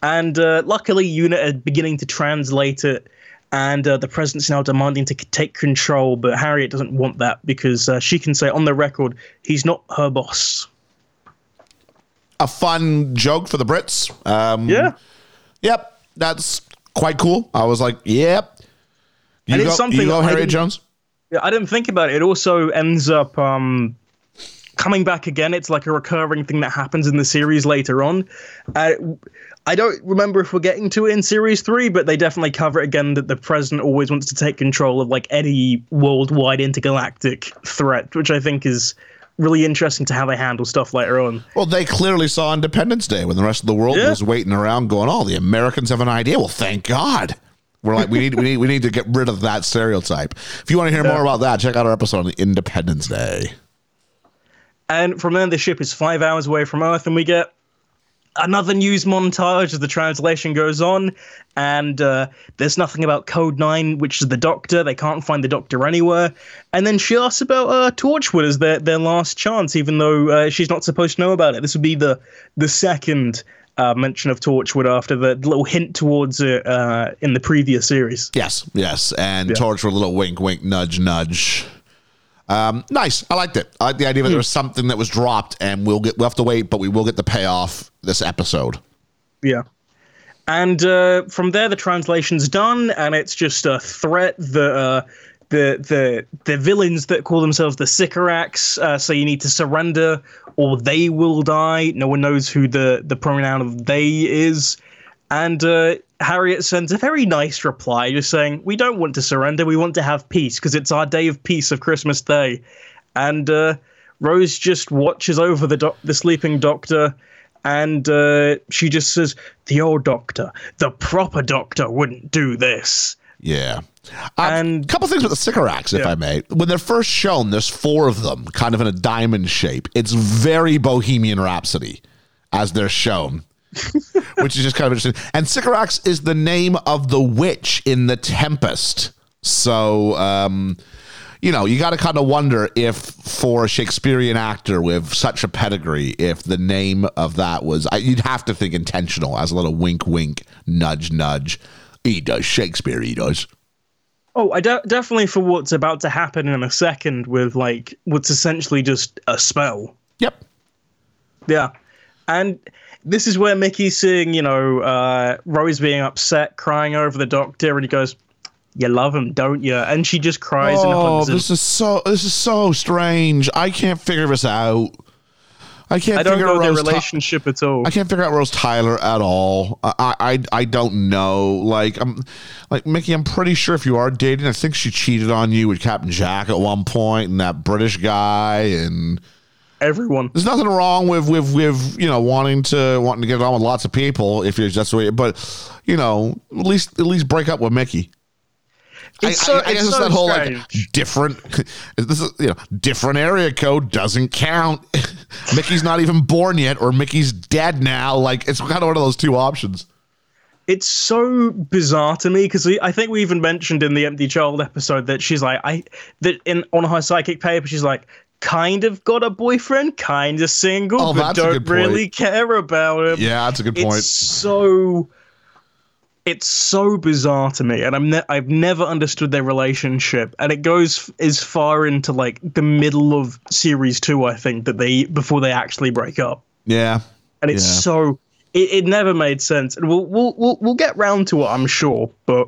Speaker 7: And uh, luckily, Unit are beginning to translate it, and uh, the president's now demanding to take control. But Harriet doesn't want that because uh, she can say on the record he's not her boss.
Speaker 8: A fun joke for the Brits. Um,
Speaker 7: Yeah,
Speaker 8: Yep. That's quite cool. I was like, yep. You
Speaker 7: And it's
Speaker 8: go,
Speaker 7: something
Speaker 8: you go
Speaker 7: I
Speaker 8: Harriet Jones.
Speaker 7: Yeah, I didn't think about it. It also ends up um, coming back again. It's like a recurring thing that happens in the series later on. Uh, I don't remember if we're getting to it in series three, but they definitely cover it again that the president always wants to take control of like any worldwide intergalactic threat, which I think is really interesting to how they handle stuff later on.
Speaker 8: Well, they clearly saw Independence Day when the rest of the world
Speaker 7: Yeah.
Speaker 8: was waiting around, going, "Oh, the Americans have an idea." Well, thank God. We're like, we need, we need, we need to get rid of that stereotype. If you want to hear more about that, check out our episode on Independence Day.
Speaker 7: And from then, the ship is five hours away from Earth, and we get another news montage as the translation goes on. And uh, there's nothing about Code 9, which is the Doctor. They can't find the Doctor anywhere. And then she asks about uh, Torchwood as their, their last chance, even though uh, she's not supposed to know about it. This would be the, the second uh, mention of Torchwood after the little hint towards it uh, in the previous series.
Speaker 8: Yes, yes, and
Speaker 7: Yeah.
Speaker 8: Torchwood a little wink, wink, nudge, nudge. Um, nice. I liked it. I like the idea that there was something that was dropped, and we'll get we'll have to wait, but we will get the payoff this episode.
Speaker 7: Yeah. And uh, from there, the translation's done, and it's just a threat that uh, the the the villains that call themselves the Sycorax uh, say you need to surrender or they will die. No one knows who the the pronoun of they is, and uh, Harriet sends a very nice reply, just saying we don't want to surrender, we want to have peace because it's our day of peace of Christmas Day, and uh, Rose just watches over the doc- the sleeping doctor and uh, she just says, "The old doctor, the proper doctor, wouldn't do this."
Speaker 8: Yeah. A
Speaker 7: And-
Speaker 8: couple things with the Sycorax, if
Speaker 7: Yeah.
Speaker 8: I may. When they're first shown, there's four of them, kind of in a diamond shape. It's very Bohemian Rhapsody as they're shown, which is just kind of interesting. And Sycorax is the name of the witch in The Tempest. So, um, you know, you got to kind of wonder if, for a Shakespearean actor with such a pedigree, if the name of that was, I- you'd have to think intentional as a little wink, wink, nudge, nudge. He does Shakespeare, he does.
Speaker 7: Oh, I de- definitely for what's about to happen in a second with like what's essentially just a spell.
Speaker 8: Yep.
Speaker 7: Yeah, and this is where Mickey's seeing, you know, uh, Rose being upset, crying over the doctor, and he goes, "You love him, don't you?" And she just cries and
Speaker 8: Oh,
Speaker 7: hugs him.
Speaker 8: this is so this is so strange. I can't figure this out. I can't
Speaker 7: I don't
Speaker 8: figure
Speaker 7: know
Speaker 8: out
Speaker 7: their
Speaker 8: Rose Ty-
Speaker 7: relationship at all.
Speaker 8: I can't figure out Rose Tyler at all. I, I I don't know. Like I'm like Mickey. I'm pretty sure if you are dating, I think she cheated on you with Captain Jack at one point, and that British guy. And
Speaker 7: Everyone.
Speaker 8: there's nothing wrong with with with you know wanting to wanting to get on with lots of people if you're that's the way. But you know, at least at least break up with Mickey.
Speaker 7: It's
Speaker 8: I,
Speaker 7: so,
Speaker 8: I, I
Speaker 7: it's
Speaker 8: guess it's
Speaker 7: so
Speaker 8: that whole
Speaker 7: strange.
Speaker 8: like different. This is you know different area code doesn't count. Mickey's not even born yet, or Mickey's dead now. Like it's kind of one of those two options.
Speaker 7: it's so bizarre to me because I think we even mentioned in the empty child episode that she's like I that in on her psychic paper she's like kind of got a boyfriend, kind of single,
Speaker 8: Oh,
Speaker 7: but don't really care about him.
Speaker 8: Yeah, that's a good point.
Speaker 7: It's so it's so bizarre to me, and I'm ne- I've never understood their relationship, and it goes f- as far into like the middle of series two, I think, that they before they actually break up
Speaker 8: Yeah,
Speaker 7: and it's
Speaker 8: Yeah.
Speaker 7: so it, it never made sense and we'll, we'll we'll we'll get round to it i'm sure but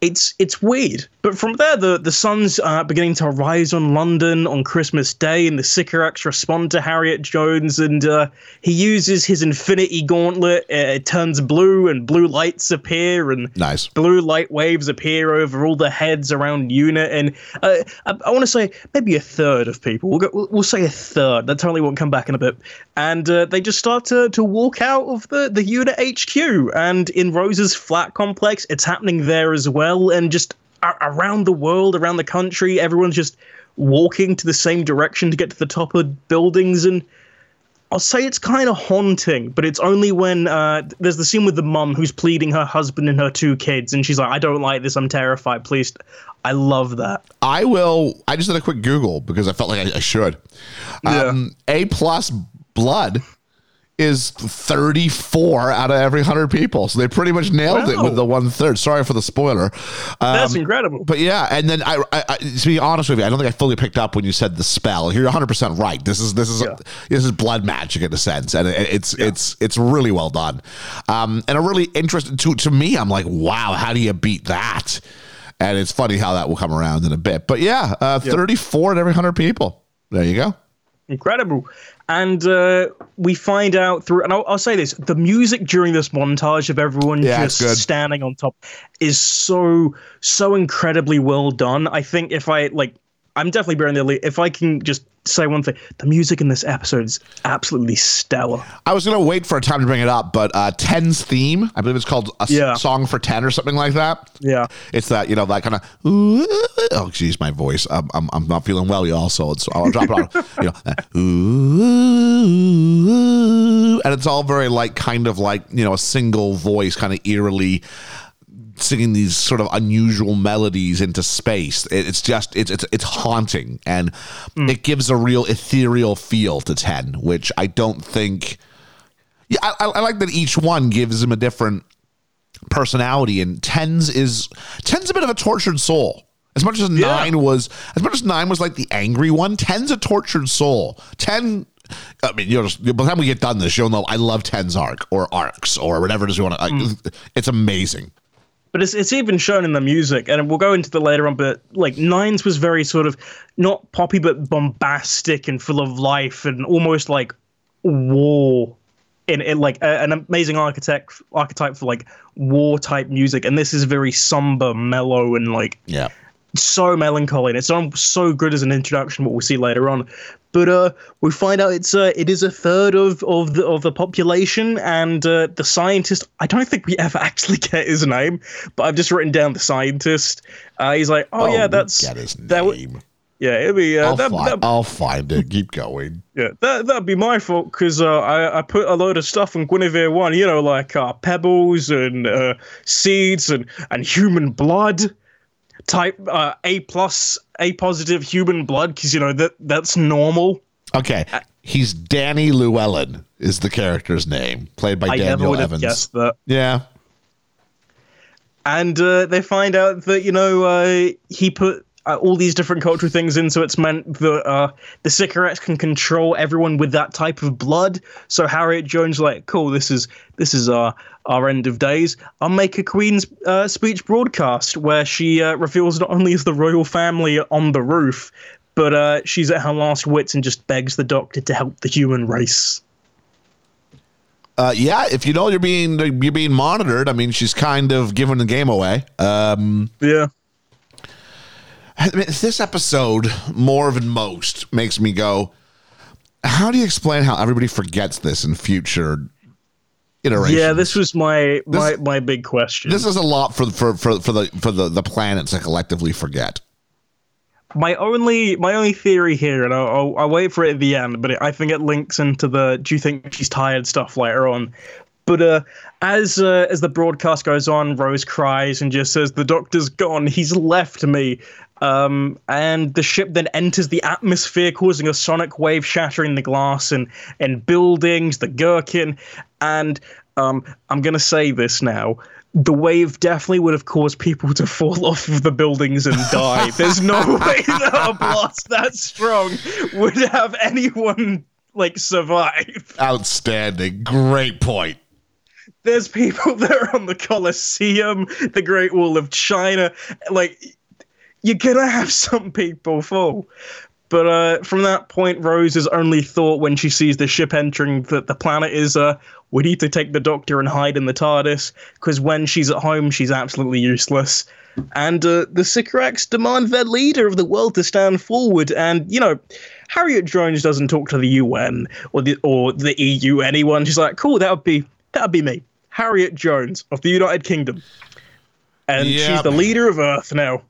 Speaker 7: it's it's weird. But from there the the sun's uh, beginning to rise on london on christmas day and the sycorax respond to harriet jones and uh, he uses his infinity gauntlet. Uh, it turns blue and blue lights appear and
Speaker 8: nice.
Speaker 7: blue light waves appear over all the heads around unit and uh, i, I want to say maybe a third of people. We'll, go, we'll, we'll say a third. That totally won't come back in a bit. And uh, they just start to, to walk out of the, the unit hq and in rose's flat complex it's happening there as well and just a- around the world around the country everyone's just walking to the same direction to get to the top of buildings and I'll say it's kind of haunting, but it's only when uh, there's the scene with the mum who's pleading her husband and her two kids, and she's like, "I don't like this. I'm terrified. Please." I love that.
Speaker 8: I will. I just did a quick Google because I felt like I, I should. Um, a plus blood is 34 out of every 100 people. So they pretty much nailed it with the one third. Sorry for the spoiler.
Speaker 7: That's
Speaker 8: Um,
Speaker 7: incredible.
Speaker 8: But yeah, and then I, I, I, to be honest with you, I don't think I fully picked up when you said the spell. You're 100 percent right. This is this is
Speaker 7: Yeah.
Speaker 8: this is blood magic in a sense, and it, it's it's it's really well done. Um, and a really interesting to to me. I'm like, wow, how do you beat that? And it's funny how that will come around in a bit. But yeah, uh, 34 in every 100 people. There you go.
Speaker 7: incredible. And uh, we find out through, and I'll, I'll say this: the music during this montage of everyone
Speaker 8: Yeah,
Speaker 7: just standing on top is so so incredibly well done. I think if I like, I'm definitely bearing the lead. If I can just say one thing, the music in this episode is absolutely stellar.
Speaker 8: I was to wait for a time to bring it up, but uh, 10's theme, I believe it's called a
Speaker 7: Yeah.
Speaker 8: song for 10 or something like that.
Speaker 7: Yeah.
Speaker 8: It's that, you know, that kind of, oh, geez, my voice. I'm, I'm, I'm not feeling well, y'all, so it's, I'll drop it on, you know, and it's all very like, kind of like, you know, a single voice, kind of eerily singing these sort of unusual melodies into space. It- It's just it's it's it's haunting, and mm. it gives a real ethereal feel to Ten, which I don't think. Yeah, I, I- like that each one gives him a different personality, and Tens is Tens a bit of a tortured soul. As much as nine was, as much as nine was like the angry one, Ten's a tortured soul. Ten, I mean, you know, just, by the time we get done this, you'll know I love Ten's arc or arcs or whatever it is you want to. It's amazing.
Speaker 7: But it's it's even shown in the music, and we'll go into the later on. But like Nines was very sort of not poppy, but bombastic and full of life, and almost like war in, in like a, an amazing architect archetype for like war type music. And this is very somber, mellow, and like
Speaker 8: Yeah.
Speaker 7: So melancholy, and it's so good as an introduction. What we see later on, but uh, we find out it's uh, it is a third of of the of the population, and uh, the scientist. I don't think we ever actually get his name, but I've just written down the scientist. Uh, he's like, oh, yeah, that's
Speaker 8: get his
Speaker 7: that
Speaker 8: name.
Speaker 7: yeah, it'd be uh,
Speaker 8: I'll,
Speaker 7: that,
Speaker 8: find,
Speaker 7: that,
Speaker 8: I'll find it. Keep going.
Speaker 7: yeah, that that'd be my fault because uh, I I put a load of stuff in Guinevere one, you know, like uh, pebbles and uh, seeds and and human blood type uh, A plus A positive human blood because you know that that's normal.
Speaker 8: Okay. He's Danny Llewellyn is the character's name, played by
Speaker 7: I
Speaker 8: Daniel
Speaker 7: have
Speaker 8: Evans.
Speaker 7: guessed that.
Speaker 8: Yeah.
Speaker 7: And uh, they find out that you know uh, he put uh, all these different cultural things in, so it's meant that uh, the Sycorax can control everyone with that type of blood. So Harriet Jones like, cool, this is this is our our end of days. I'll make a Queen's uh, speech broadcast where she uh, reveals not only is the royal family on the roof, but uh, she's at her last wits and just begs the Doctor to help the human race.
Speaker 8: Uh, yeah, if you know you're being you're being monitored, I mean, she's kind of giving the game away. Um,
Speaker 7: Yeah.
Speaker 8: I mean, this episode, more than most, makes me go, how do you explain how everybody forgets this in future iterations?
Speaker 7: Yeah, this was my my, my big question.
Speaker 8: this is a lot for for for, for the for the, the planet to collectively forget.
Speaker 7: my only my only theory here, and I'll, I'll, I'll wait for it at the end, but it, I think it links into the "Do you think she's tired?" stuff later on. But uh, as uh, as the broadcast goes on, Rose cries and just says, "The doctor's gone. He's left me." Um, and the ship then enters the atmosphere, causing a sonic wave shattering the glass and and buildings, the gherkin, and um, I'm gonna say this now. The wave definitely would have caused people to fall off of the buildings and die. There's no way that a blast that strong would have anyone like survive.
Speaker 8: Outstanding, great point.
Speaker 7: There's people that are on the Colosseum, the Great Wall of China. Like, you're gonna have some people fall. But uh, from that point, Rose's only thought when she sees the ship entering that the planet is, uh, we need to take the Doctor and hide in the TARDIS, because when she's at home, she's absolutely useless. And uh, the Sycorax demand their leader of the world to stand forward. And, you know, Harriet Jones doesn't talk to the UN or the, or the EU, anyone. She's like, cool, that would be, that would be me. Harriet Jones of the United Kingdom. And
Speaker 8: Yeah,
Speaker 7: she's the leader of Earth now.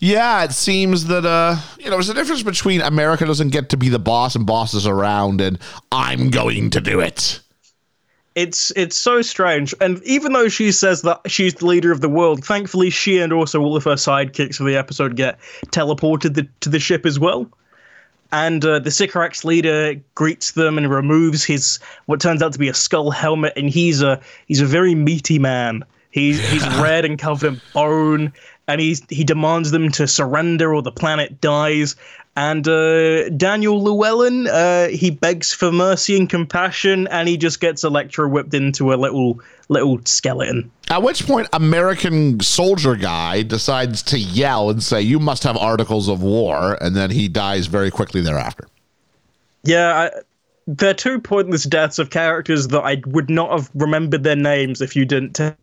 Speaker 8: Yeah, it seems that uh, you know, there's a difference between America doesn't get to be the boss and bosses around, and I'm going to do it.
Speaker 7: it's it's so strange. And even though she says that she's the leader of the world, thankfully she and also all of her sidekicks for the episode get teleported the, to the ship as well. And uh, the Sycorax leader greets them and removes his what turns out to be a skull helmet, and he's a he's a very meaty man. He's he's red and covered in bone, and he's he demands them to surrender or the planet dies. And uh, Daniel Llewellyn, uh, he begs for mercy and compassion, and he just gets Electra whipped into a little little skeleton.
Speaker 8: At which point, American soldier guy decides to yell and say, "You must have articles of war," and then he dies very quickly thereafter.
Speaker 7: Yeah, I, they're two pointless deaths of characters that I would not have remembered their names if you didn't tell.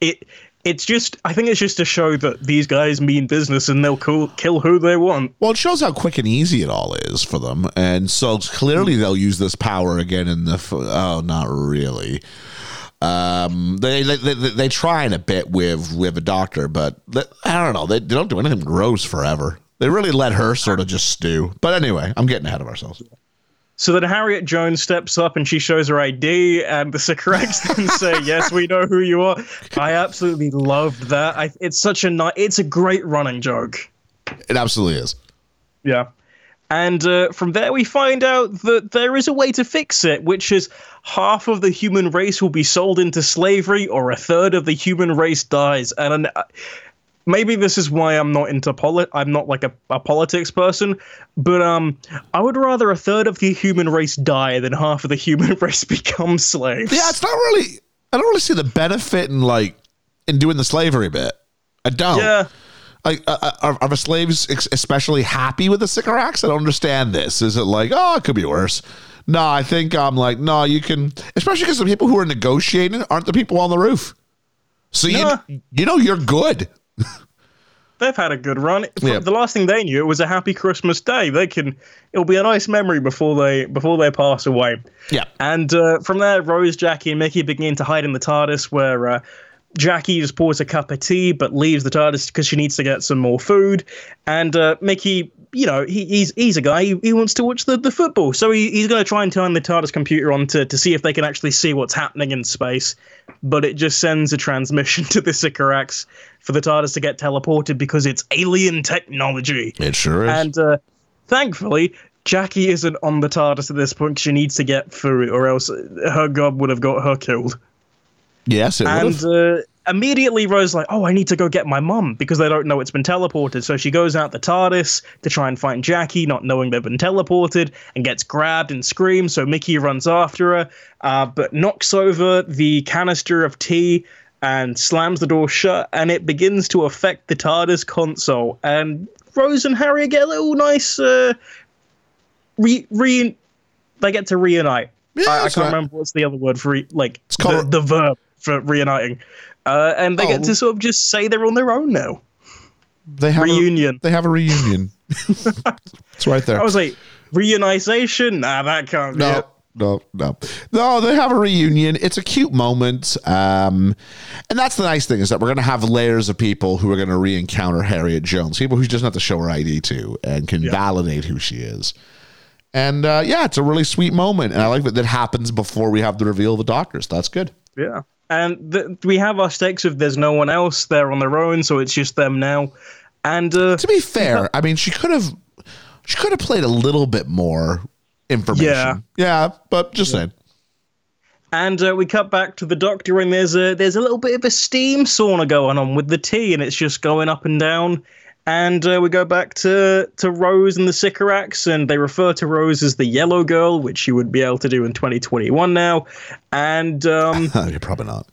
Speaker 7: It it's just I think it's just to show that these guys mean business and they'll cool, kill who they want.
Speaker 8: Well, it shows how quick and easy it all is for them, and so clearly they'll use this power again in the. F- oh, not really. Um, they they, they they try in a bit with with a doctor, but they, I don't know. They, they don't do anything with Rose forever. They really let her sort of just stew. But anyway, I'm getting ahead of ourselves.
Speaker 7: So then Harriet Jones steps up and she shows her ID, and the Sycorax then say, "Yes, we know who you are." I absolutely loved that. I, it's such a ni- it's a great running joke.
Speaker 8: It absolutely is.
Speaker 7: Yeah. And uh, from there, we find out that there is a way to fix it, which is half of the human race will be sold into slavery, or a third of the human race dies. And uh, maybe this is why I'm not into polit. I'm not like a, a politics person, but um, I would rather a third of the human race die than half of the human race become slaves.
Speaker 8: Yeah, it's not really. I don't really see the benefit in like in doing the slavery bit. I don't.
Speaker 7: Yeah.
Speaker 8: Like, uh, are, are the slaves ex- especially happy with the Sycorax? I don't understand this. Is it like, oh, it could be worse? No, I think I'm like, no, you can, especially because the people who are negotiating aren't the people on the roof. So you, you know, you're good.
Speaker 7: They've had a good run.
Speaker 8: Yeah.
Speaker 7: The last thing they knew it was a happy Christmas day. They can. It'll be a nice memory before they before they pass away.
Speaker 8: Yeah.
Speaker 7: And uh, from there, Rose, Jackie, and Mickey begin to hide in the TARDIS, where uh, Jackie just pours a cup of tea, but leaves the TARDIS because she needs to get some more food. And uh, Mickey, you know, he, he's he's a guy. He, he wants to watch the, the football, so he, he's going to try and turn the TARDIS computer on to, to see if they can actually see what's happening in space. But it just sends a transmission to the Sycorax for the TARDIS to get teleported because it's alien technology.
Speaker 8: It sure is.
Speaker 7: And uh, thankfully, Jackie isn't on the TARDIS at this point. she needs to get food, or else her god would have got her killed.
Speaker 8: Yes, it
Speaker 7: And uh, immediately, Rose like, "Oh, I need to go get my mum because they don't know it's been teleported." So she goes out the TARDIS to try and find Jackie, not knowing they've been teleported, and gets grabbed and screams. So Mickey runs after her, uh, but knocks over the canister of tea and slams the door shut, and it begins to affect the TARDIS console. And Rose and Harry get a little nice uh, re re. They get to reunite.
Speaker 8: Yeah,
Speaker 7: I, I can't
Speaker 8: right.
Speaker 7: remember what's the other word for re, like the,
Speaker 8: called-
Speaker 7: the verb for reuniting. Uh, and they
Speaker 8: Oh.
Speaker 7: get to sort of just say they're on their own now.
Speaker 8: they have
Speaker 7: reunion.
Speaker 8: A, they have a reunion. it's right there.
Speaker 7: I was like, reunization? Nah, that can't be
Speaker 8: No,
Speaker 7: it.
Speaker 8: no, no, no. They have a reunion. It's a cute moment, um, and that's the nice thing is that we're going to have layers of people who are going to re-encounter Harriet Jones, people who just have to show her ID to and can validate who she is. And uh, yeah, it's a really sweet moment, and I like that that happens before we have the reveal of the doctors. That's good.
Speaker 7: Yeah. And th- we have our stakes of there's no one else. They're on their own, so it's just them now. And uh,
Speaker 8: To be fair, I mean, she could have she could have played a little bit more information.
Speaker 7: Yeah.
Speaker 8: yeah, but just saying.
Speaker 7: And uh, we cut back to the doctor, and there's a there's a little bit of a steam sauna going on with the tea, and it's just going up and down. And uh, we go back to to Rose and the Sycorax, and they refer to Rose as the Yellow Girl, which she would be able to do in 2021 now. And um,
Speaker 8: You're probably not.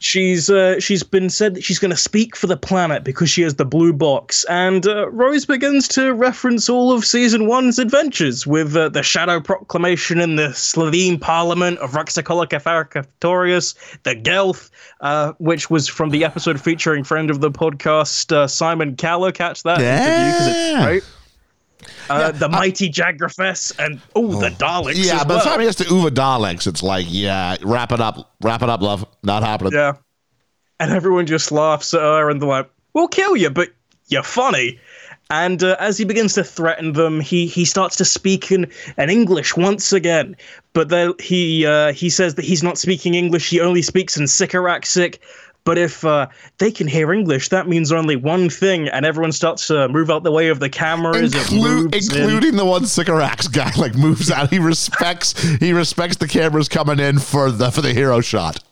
Speaker 7: She's uh, she's been said that she's going to speak for the planet because she has the blue box and uh, rose begins to reference all of season one's adventures with uh, the shadow proclamation in the Slitheen parliament of Raxacoricofallapatorius, the gelth uh, which was from the episode featuring friend of the podcast uh, simon Callow. catch that interview 'cause it's
Speaker 8: Yeah.
Speaker 7: great uh, the mighty Jagrafess and oh the Daleks
Speaker 8: Yeah, by the time he gets to Uva Daleks, it's like, yeah, wrap it up, wrap it up, love. Not happening.
Speaker 7: Yeah. And everyone just laughs at her and they're like, we'll kill you, but you're funny. And uh, as he begins to threaten them, he, he starts to speak in, in English once again. But then he uh, he says that he's not speaking English, he only speaks in Sycoraxic. But if uh, they can hear English, that means only one thing, and everyone starts to move out the way of the cameras. it
Speaker 8: Inclu-
Speaker 7: moves in.
Speaker 8: including the one Sycorax guy, like moves out. He respects he respects the cameras coming in for the for the hero shot.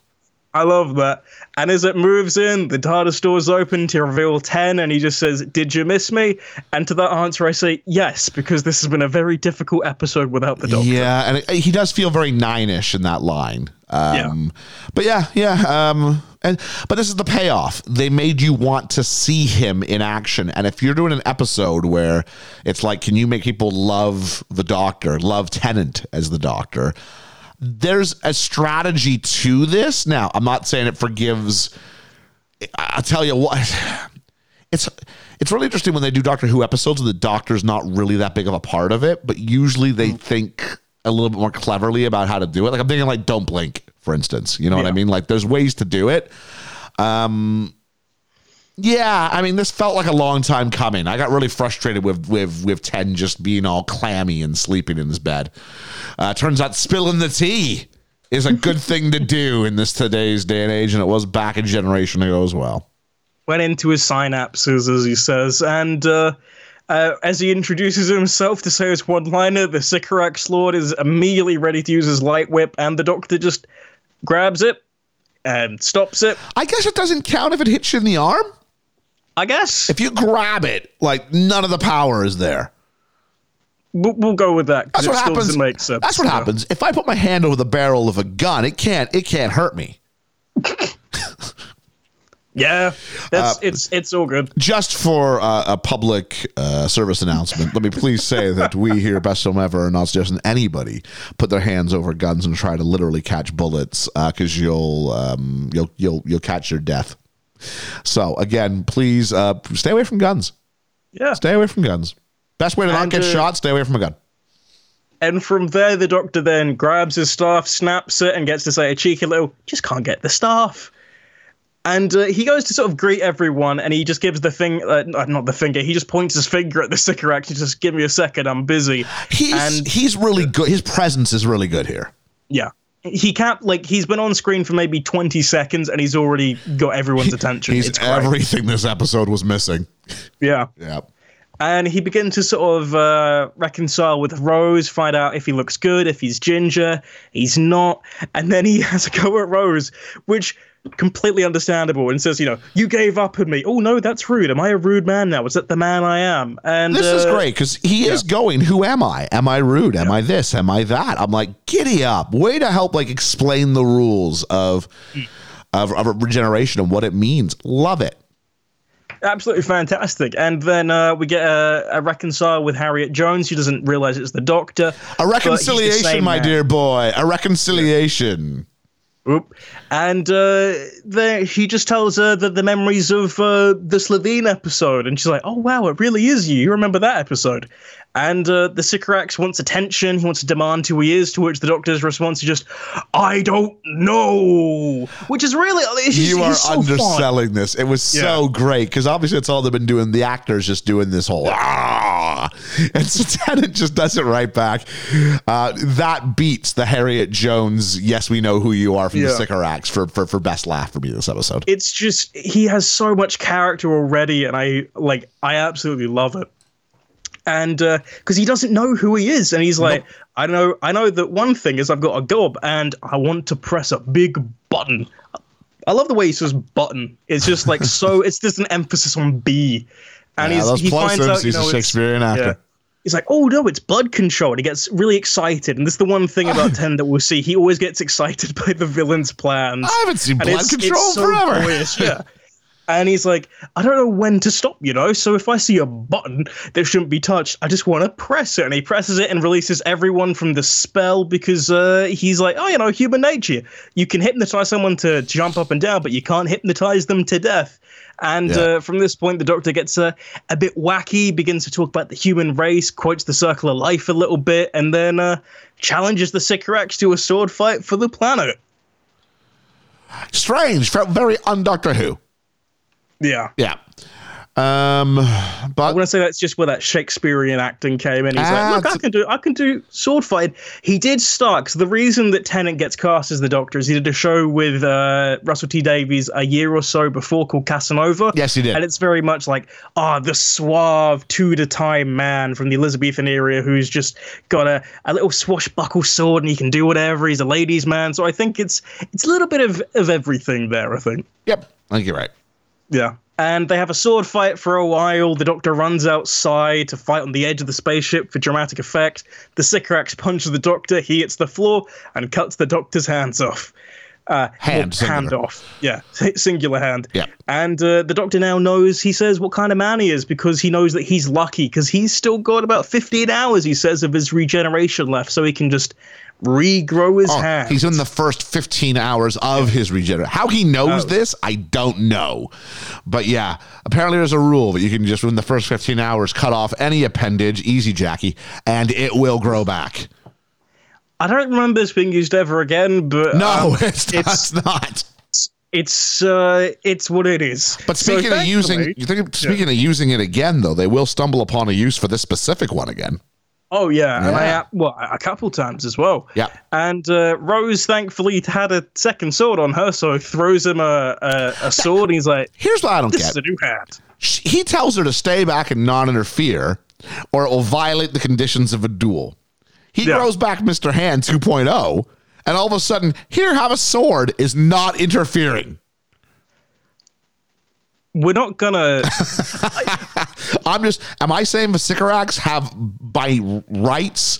Speaker 7: I love that. And as it moves in, the TARDIS doors open to reveal 10, and he just says, Did you miss me? And to that answer, I say, Yes, because this has been a very difficult episode without the Doctor.
Speaker 8: Yeah, and it, he does feel very nine-ish in that line. Um, But yeah, yeah. Um, and but this is the payoff. They made you want to see him in action. And if you're doing an episode where it's like, can you make people love the Doctor, love Tennant as the Doctor? There's a strategy to this. Now, I'm not saying it forgives. I'll tell you what. It's it's really interesting when they do Doctor Who episodes and the Doctor's not really that big of a part of it, but usually they think a little bit more cleverly about how to do it. Like I'm thinking like Don't Blink, for instance. You know what I mean? Like there's ways to do it. Um yeah, I mean, this felt like a long time coming. I got really frustrated with with with Ten just being all clammy and sleeping in his bed. Uh, turns out spilling the tea is a good thing to do in this today's day and age, and it was back a generation ago as well.
Speaker 7: Went into his synapses, as he says. And uh, Uh, as he introduces himself to say his one liner, the Sycorax Lord is immediately ready to use his light whip, and the doctor just grabs it and stops it.
Speaker 8: I guess it doesn't count if it hits you in the arm.
Speaker 7: I guess
Speaker 8: If you grab it, like none of the power is there.
Speaker 7: we'll, we'll go with that. 'cause
Speaker 8: That's
Speaker 7: it
Speaker 8: what
Speaker 7: still
Speaker 8: happens.
Speaker 7: doesn't make sense.
Speaker 8: That's what
Speaker 7: Yeah.
Speaker 8: happens. If I put my hand over the barrel of a gun, it can't. It can't hurt me.
Speaker 7: Yeah, that's
Speaker 8: Uh,
Speaker 7: it's it's all good.
Speaker 8: Just for uh, a public uh, service announcement, let me please say that we here at Best Film Ever are not suggesting anybody put their hands over guns and try to literally catch bullets because you'll um, you'll you'll you'll catch your death. So again, please uh, stay away from guns.
Speaker 7: Yeah.
Speaker 8: Stay away from guns. Best way to not
Speaker 7: And,
Speaker 8: get
Speaker 7: uh,
Speaker 8: shot: stay away from a gun.
Speaker 7: And from there, the doctor then grabs his staff, snaps it, and gets to say a cheeky little, just can't get the staff. And uh, he goes to sort of greet everyone, and he just gives the thing, uh, not the finger, he just points his finger at the Sycorax and just give me a second, I'm busy.
Speaker 8: He's
Speaker 7: and
Speaker 8: he's really good. His presence is really good here.
Speaker 7: yeah. He can't, like, he's been on screen for maybe 20 seconds, and he's already got everyone's attention.
Speaker 8: He's
Speaker 7: it's
Speaker 8: everything this episode was missing.
Speaker 7: Yeah.
Speaker 8: Yeah.
Speaker 7: and he begins to sort of uh, reconcile with Rose, find out if he looks good, if he's ginger, he's not, and then he has a go at Rose, which completely understandable, and says, you know, you gave up on me. Oh no, that's rude. Am I a rude man now? Is that the man I am? And
Speaker 8: This is
Speaker 7: uh,
Speaker 8: great because he is going. Who am I? Am I rude? Am I this? Am I that? I'm like, giddy up. Way to help like explain the rules of of, of regeneration and what it means. Love it.
Speaker 7: absolutely fantastic. And then uh, we get a, a reconcile with Harriet Jones, who doesn't realize it's the Doctor.
Speaker 8: A
Speaker 7: the
Speaker 8: reconciliation, my
Speaker 7: man.
Speaker 8: dear boy. A reconciliation.
Speaker 7: Oop. And uh, there, he just tells her that the memories of uh, the Slitheen episode, and she's like, "Oh wow, it really is you. You remember that episode?" And uh, the Sycorax wants attention. He wants to demand who he is. To which the Doctor's response is just, "I don't know," which is really just-
Speaker 8: You are
Speaker 7: so fun.
Speaker 8: underselling this. It was so
Speaker 7: Yeah.
Speaker 8: great because obviously it's all they've been doing. The actors just doing this whole ah, and so Tennant just does it right back. Uh, that beats the Harriet Jones. Yes, we know who you are from the
Speaker 7: Yeah.
Speaker 8: Sycorax for, for for best laugh for me this episode.
Speaker 7: It's just he has so much character already, and I like I absolutely love it. And uh, because he doesn't know who he is, and he's like, I know, I know that one thing is I've got a gob, and I want to press a big button. I love the way he says button. It's just like so. It's just an emphasis on B, and
Speaker 8: Yeah,
Speaker 7: he's, he finds out you
Speaker 8: he's a
Speaker 7: know,
Speaker 8: Shakespearean actor.
Speaker 7: yeah. He's like, oh no, it's blood control. And he gets really excited. And this is the one thing about Ten that we'll see. He always gets excited by the villain's plans.
Speaker 8: I haven't seen
Speaker 7: And
Speaker 8: blood
Speaker 7: it's-
Speaker 8: control
Speaker 7: it's so
Speaker 8: forever.
Speaker 7: boyish, yeah. And he's like, I don't know when to stop, you know? So if I see a button that shouldn't be touched, I just want to press it. And he presses it and releases everyone from the spell because uh, he's like, oh, you know, human nature. You can hypnotize someone to jump up and down, but you can't hypnotize them to death. And
Speaker 8: Yeah.
Speaker 7: uh, from this point, the doctor gets uh, a bit wacky, begins to talk about the human race, quotes the circle of life a little bit, and then uh, challenges the Sycorax to a sword fight for the planet.
Speaker 8: Strange, felt very un Doctor Who.
Speaker 7: Yeah.
Speaker 8: Yeah. Um,
Speaker 7: I
Speaker 8: but
Speaker 7: want to say that's just where that Shakespearean acting came in. He's like, look, I can do, I can do sword fight. He did start because the reason that Tennant gets cast as the Doctor is he did a show with uh, Russell T Davies a year or so before called Casanova.
Speaker 8: Yes, he did.
Speaker 7: and it's very much like, ah, the suave two-to-time man from the Elizabethan era who's just got a, a little swashbuckle sword and he can do whatever. He's a ladies' man. So I think it's it's a little bit of of everything there. I think.
Speaker 8: yep, I think you're right.
Speaker 7: Yeah. And they have a sword fight for a while. The doctor runs outside to fight on the edge of the spaceship for dramatic effect. The Sycorax punches the doctor. He hits the floor and cuts the doctor's hands off. Uh,
Speaker 8: Hand,
Speaker 7: hand off. Yeah, singular hand.
Speaker 8: Yeah.
Speaker 7: And uh, the doctor now knows, he says, what kind of man he is because he knows that he's lucky because he's still got about 15 hours, he says, of his regeneration left. So he can just regrow his
Speaker 8: Oh, he's in the first 15 hours of his regeneration. How he knows
Speaker 7: Oh.
Speaker 8: this, I don't know. But yeah, apparently there's a rule that you can just, within the first 15 hours, cut off any appendage, easy Jackie, and it will grow back.
Speaker 7: I don't remember this being used ever again, but
Speaker 8: No,
Speaker 7: um,
Speaker 8: it's,
Speaker 7: it's-
Speaker 8: it's not.
Speaker 7: it's uh it's what it is.
Speaker 8: But
Speaker 7: So
Speaker 8: speaking of using, you think, speaking of using it again, though, they will stumble upon a use for this specific one again.
Speaker 7: Oh yeah, and I
Speaker 8: Yeah.
Speaker 7: well a couple times as well.
Speaker 8: Yeah.
Speaker 7: And uh, Rose thankfully had a second sword on her, so throws him a a, a sword, and he's like,
Speaker 8: Here's what I don't
Speaker 7: "This
Speaker 8: get.
Speaker 7: is a new hat."
Speaker 8: He tells her to stay back and not interfere, or it will violate the conditions of a duel. He
Speaker 7: Yeah.
Speaker 8: throws back Mr. Hand 2.0, and all of a sudden, here, have a sword is not interfering.
Speaker 7: We're not gonna.
Speaker 8: I'm just, am I saying the Sycorax have, by rights,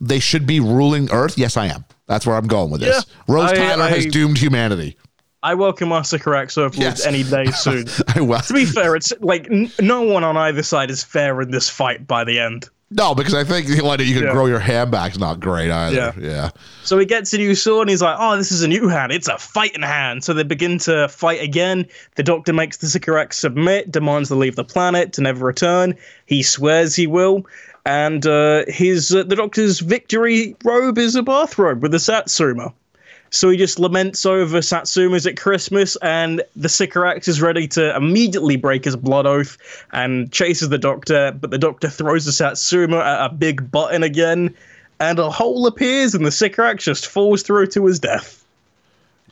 Speaker 8: they should be ruling Earth? Yes, I am. That's where I'm going with this.
Speaker 7: Yeah.
Speaker 8: Rose
Speaker 7: I-
Speaker 8: Tyler has doomed humanity.
Speaker 7: I welcome our Sycorax overlords
Speaker 8: Yes.
Speaker 7: any day soon.
Speaker 8: I will.
Speaker 7: to be fair, it's like n- no one on either side is fair in this fight by the end.
Speaker 8: No, because I think like, you can
Speaker 7: Yeah.
Speaker 8: grow your hand back's not great either.
Speaker 7: Yeah.
Speaker 8: yeah.
Speaker 7: So he gets a new sword and he's like, oh, this is a new hand. It's a fighting hand. So they begin to fight again. The doctor makes the Sycorax submit, demands they leave the planet to never return. He swears he will. And uh, his uh, the doctor's victory robe is a bathrobe with a Satsuma. So he just laments over Satsumas at Christmas, and the Sycorax is ready to immediately break his blood oath and chases the Doctor, but the Doctor throws the Satsuma at a big button again, and a hole appears, and the Sycorax just falls through to his death.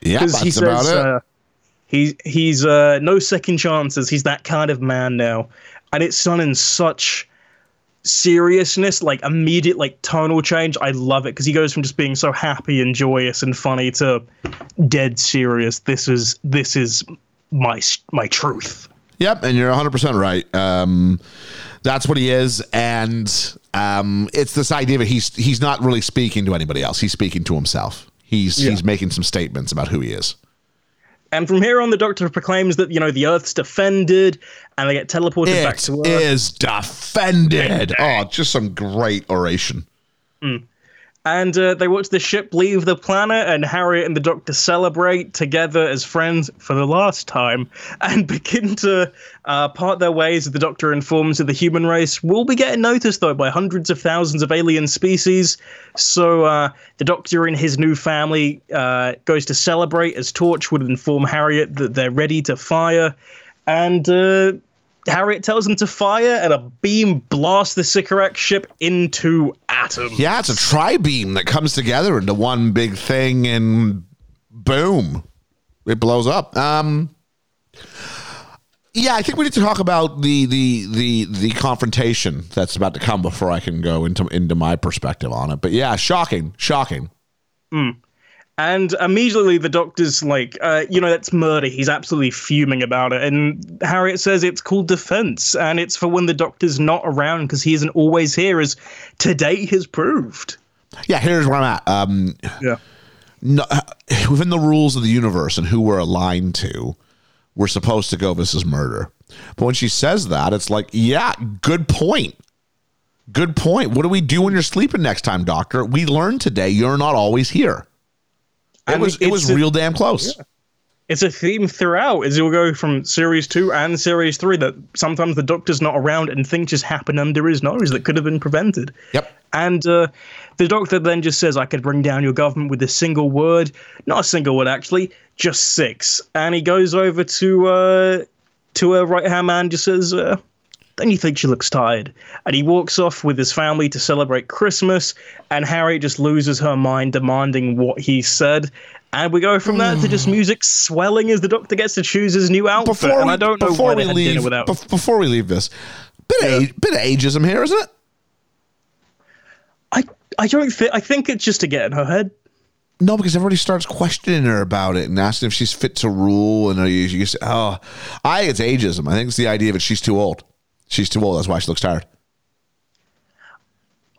Speaker 8: Yeah, that's
Speaker 7: he
Speaker 8: about it.
Speaker 7: uh, he, he's uh, no second chances. He's that kind of man now. And it's done in such seriousness, like immediate, like tonal change. I love it because he goes from just being so happy and joyous and funny to dead serious. This is this is my my truth.
Speaker 8: Yep, and you're 100% right. Um, that's what he is, and um, it's this idea that he's he's not really speaking to anybody else. He's speaking to himself. He's he's making some statements about who he is.
Speaker 7: And from here on, the Doctor proclaims that you know the Earth's defended, and they get teleported back to Earth.
Speaker 8: is defended. Oh, just some great oration. Hmm.
Speaker 7: And uh, they watch the ship leave the planet, and Harriet and the Doctor celebrate together as friends for the last time, and begin to uh, part their ways. The Doctor informs that the human race will be getting noticed, though, by hundreds of thousands of alien species. So uh, the Doctor and his new family uh, goes to celebrate as Torchwood inform Harriet that they're ready to fire, and. Harriet tells them to fire, and a beam blasts the Sycorax ship into atoms.
Speaker 8: Yeah, it's a tri beam that comes together into one big thing, and boom, it blows up. Um, yeah, I think we need to talk about the the the the confrontation that's about to come before I can go into into my perspective on it. But yeah, shocking, shocking.
Speaker 7: And immediately the doctor's like, uh, you know, that's murder. He's absolutely fuming about it. And Harriet says it's called defense, and it's for when the doctor's not around because he isn't always here, as today has proved.
Speaker 8: Yeah, here's where I'm at. Um,
Speaker 7: Yeah.
Speaker 8: no, within the rules of the universe and who we're aligned to, we're supposed to go, this is murder. But when she says that, it's like, yeah, good point. Good point. What do we do when you're sleeping next time, doctor? We learned today you're not always here. It
Speaker 7: And
Speaker 8: was it was
Speaker 7: a-
Speaker 8: real damn close.
Speaker 7: It's a theme throughout, as you'll go from series two and series three, that sometimes the doctor's not around and things just happen under his nose that could have been prevented.
Speaker 8: Yep.
Speaker 7: And uh, the doctor then just says, I could bring down your government with a single word. Not a single word, actually, just six. And he goes over to uh, to a right hand man, just says, uh, Don't you think she looks tired? And he walks off with his family to celebrate Christmas. And Harry just loses her mind, demanding what he said. And we go from that to just mm. music swelling as the doctor gets to choose his new outfit.
Speaker 8: Before
Speaker 7: and
Speaker 8: we,
Speaker 7: I don't know
Speaker 8: before
Speaker 7: why
Speaker 8: we
Speaker 7: had
Speaker 8: leave
Speaker 7: dinner without.
Speaker 8: bef- before we leave this, bit of age, bit of ageism here, isn't it?
Speaker 7: I, I don't think. I think it's just to get in her head.
Speaker 8: No, because everybody starts questioning her about it and asking if she's fit to rule. And you, you say, oh, I think it's ageism. I think it's the idea that she's too old. She's too old. That's why she looks tired.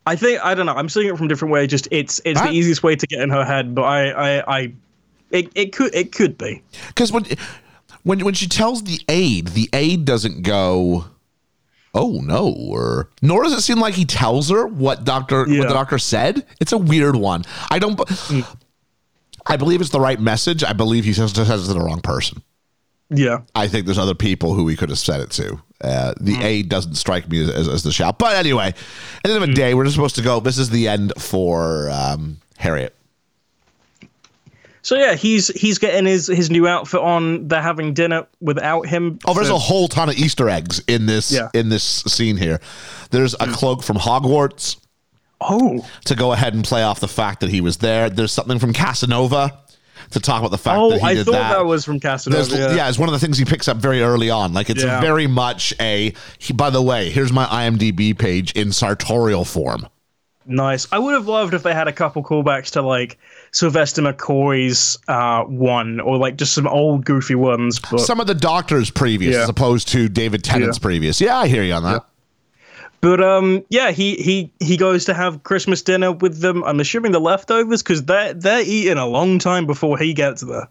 Speaker 7: I think I don't know. I'm seeing it from a different way. Just it's it's the easiest way to get in her head, but I I, I it, it could it could be.
Speaker 8: Because when when when she tells the aide, the aide doesn't go, "Oh no," or nor does it seem like he tells her what doctor
Speaker 7: Yeah.
Speaker 8: what the doctor said. It's a weird one. I don't. Mm. I believe it's the right message. I believe he says, says it to the wrong person.
Speaker 7: Yeah.
Speaker 8: I think there's other people who we could have said it to. Uh, the aide doesn't strike me as, as, as the shout. But anyway, at the end of the day, we're just supposed to go. This is the end for um, Harriet.
Speaker 7: So yeah, he's he's getting his his new outfit on. They're having dinner without him.
Speaker 8: Oh, there's
Speaker 7: So-
Speaker 8: a whole ton of Easter eggs in this
Speaker 7: Yeah.
Speaker 8: in this scene here. There's a cloak from Hogwarts.
Speaker 7: Oh,
Speaker 8: to go ahead and play off the fact that he was there. There's something from Casanova to talk about the fact
Speaker 7: oh,
Speaker 8: that he
Speaker 7: I
Speaker 8: did
Speaker 7: thought
Speaker 8: that.
Speaker 7: that. was from Casanova. Yeah.
Speaker 8: yeah. it's one of the things he picks up very early on. Like it's
Speaker 7: Yeah.
Speaker 8: very much a. He, by the way, here's my IMDb page in sartorial form.
Speaker 7: Nice. I would have loved if they had a couple callbacks to like Sylvester McCoy's uh, one, or like just some old goofy ones. But
Speaker 8: Some of the Doctor's previous,
Speaker 7: Yeah.
Speaker 8: as opposed to David Tennant's previous. Yeah, I hear you on that.
Speaker 7: But um, yeah, he he he goes to have Christmas dinner with them. I'm assuming the leftovers because they're they're eating a long time before he gets there.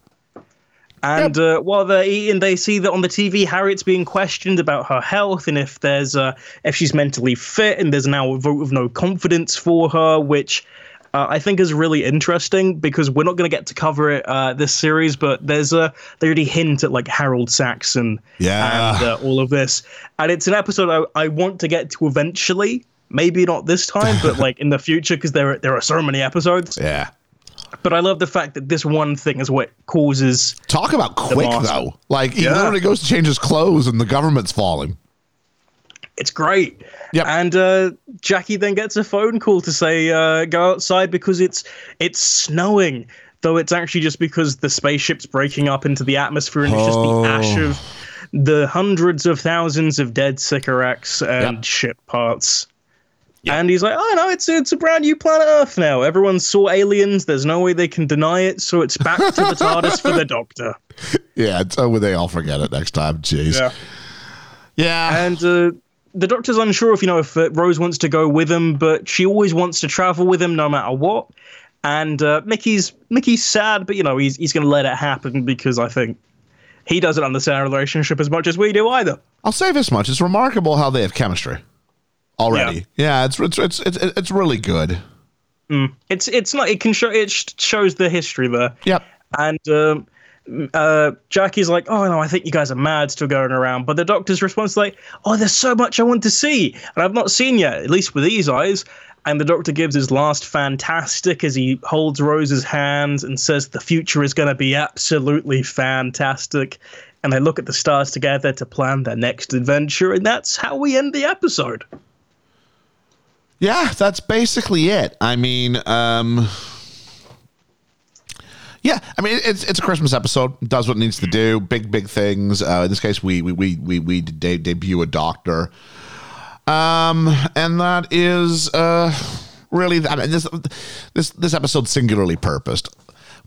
Speaker 7: And uh, while they're eating, they see that on the TV, Harriet's being questioned about her health and if there's uh, if she's mentally fit. And there's now a vote of no confidence for her, which uh, I think is really interesting because we're not going to get to cover it uh, this series, but there's a they already hint at like Harold Saxon
Speaker 8: Yeah.
Speaker 7: and uh, all of this, and it's an episode I, I want to get to eventually. Maybe not this time, but like in the future, because there are, there are so many episodes.
Speaker 8: Yeah.
Speaker 7: But I love the fact that this one thing is what causes
Speaker 8: Talk about quick though. Like he
Speaker 7: Yeah.
Speaker 8: literally goes to change his clothes and the government's falling.
Speaker 7: It's great.
Speaker 8: Yep.
Speaker 7: And uh, Jackie then gets a phone call to say uh, go outside because it's it's snowing. Though it's actually just because the spaceship's breaking up into the atmosphere and it's just the ash
Speaker 8: Oh.
Speaker 7: of the hundreds of thousands of dead Sycorax and
Speaker 8: Yep.
Speaker 7: ship parts. And he's like, "Oh no, it's it's a brand new planet Earth now. Everyone saw aliens. There's no way they can deny it. So it's back to the TARDIS for the Doctor."
Speaker 8: Yeah, it's, oh, they all forget it next time. Jeez. Yeah.
Speaker 7: And uh, the doctor's unsure if you know if uh, Rose wants to go with him, but she always wants to travel with him no matter what. And uh, Mickey's Mickey's sad, but you know he's he's going to let it happen because I think he doesn't understand our relationship as much as we do either.
Speaker 8: I'll say this much: it's remarkable how they have chemistry already. Yeah, it's, it's it's it's it's really good.
Speaker 7: It's it's not it can show it shows the history there.
Speaker 8: Yep.
Speaker 7: And um, uh, Jackie's like, "Oh no, I think you guys are mad still going around." But the doctor's response is like, "Oh, there's so much I want to see, and I've not seen yet, at least with these eyes." And the doctor gives his last fantastic as he holds Rose's hands and says, "The future is going to be absolutely fantastic." And they look at the stars together to plan their next adventure, and that's how we end the episode.
Speaker 8: Yeah, that's basically it. I mean, um Yeah, I mean it's it's a Christmas episode. It does what it needs to do. Big big things. Uh, in this case, we we we we, we de- debut a doctor, um, and that is uh really. I mean, this this this episode's singularly purposed.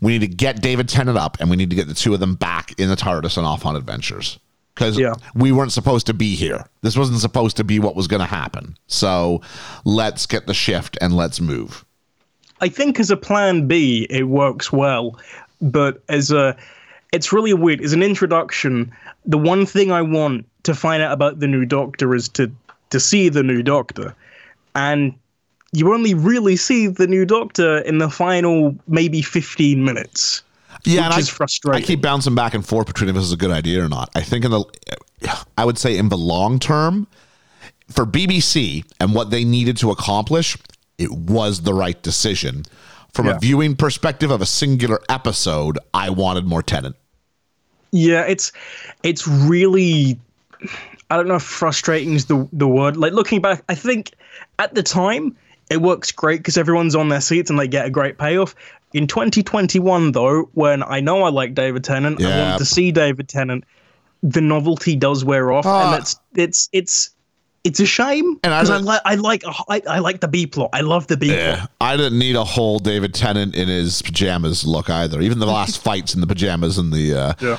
Speaker 8: We need to get David Tennant up, and we need to get the two of them back in the TARDIS and off on adventures. Because
Speaker 7: Yeah.
Speaker 8: we weren't supposed to be here. This wasn't supposed to be what was going to happen. So let's get the shift and let's move.
Speaker 7: I think as a plan B, it works well, but as a, it's really weird. As an introduction, the one thing I want to find out about the new Doctor is to to see the new Doctor, and you only really see the new Doctor in the final maybe fifteen minutes.
Speaker 8: Yeah,
Speaker 7: which
Speaker 8: and
Speaker 7: is
Speaker 8: I,
Speaker 7: frustrating.
Speaker 8: I keep bouncing back and forth between if this is a good idea or not. I think in the, I would say in the long term, for BBC and what they needed to accomplish, it was the right decision. From
Speaker 7: Yeah.
Speaker 8: a viewing perspective of a singular episode, I wanted more Tennant.
Speaker 7: Yeah, it's it's really I don't know if frustrating is the the word. Like looking back, I think at the time it works great because everyone's on their seats and they get a great payoff. In 2021, though, when I know I like David Tennant, I
Speaker 8: Yeah.
Speaker 7: want to see David Tennant. The novelty does wear off,
Speaker 8: Ah.
Speaker 7: and it's it's it's it's a shame
Speaker 8: And I
Speaker 7: because I,
Speaker 8: don't-
Speaker 7: like I like I, I like the B plot. I love the B plot.
Speaker 8: I didn't need a whole David Tennant in his pajamas look either. Even the last fights in the pajamas and the uh,
Speaker 7: Yeah.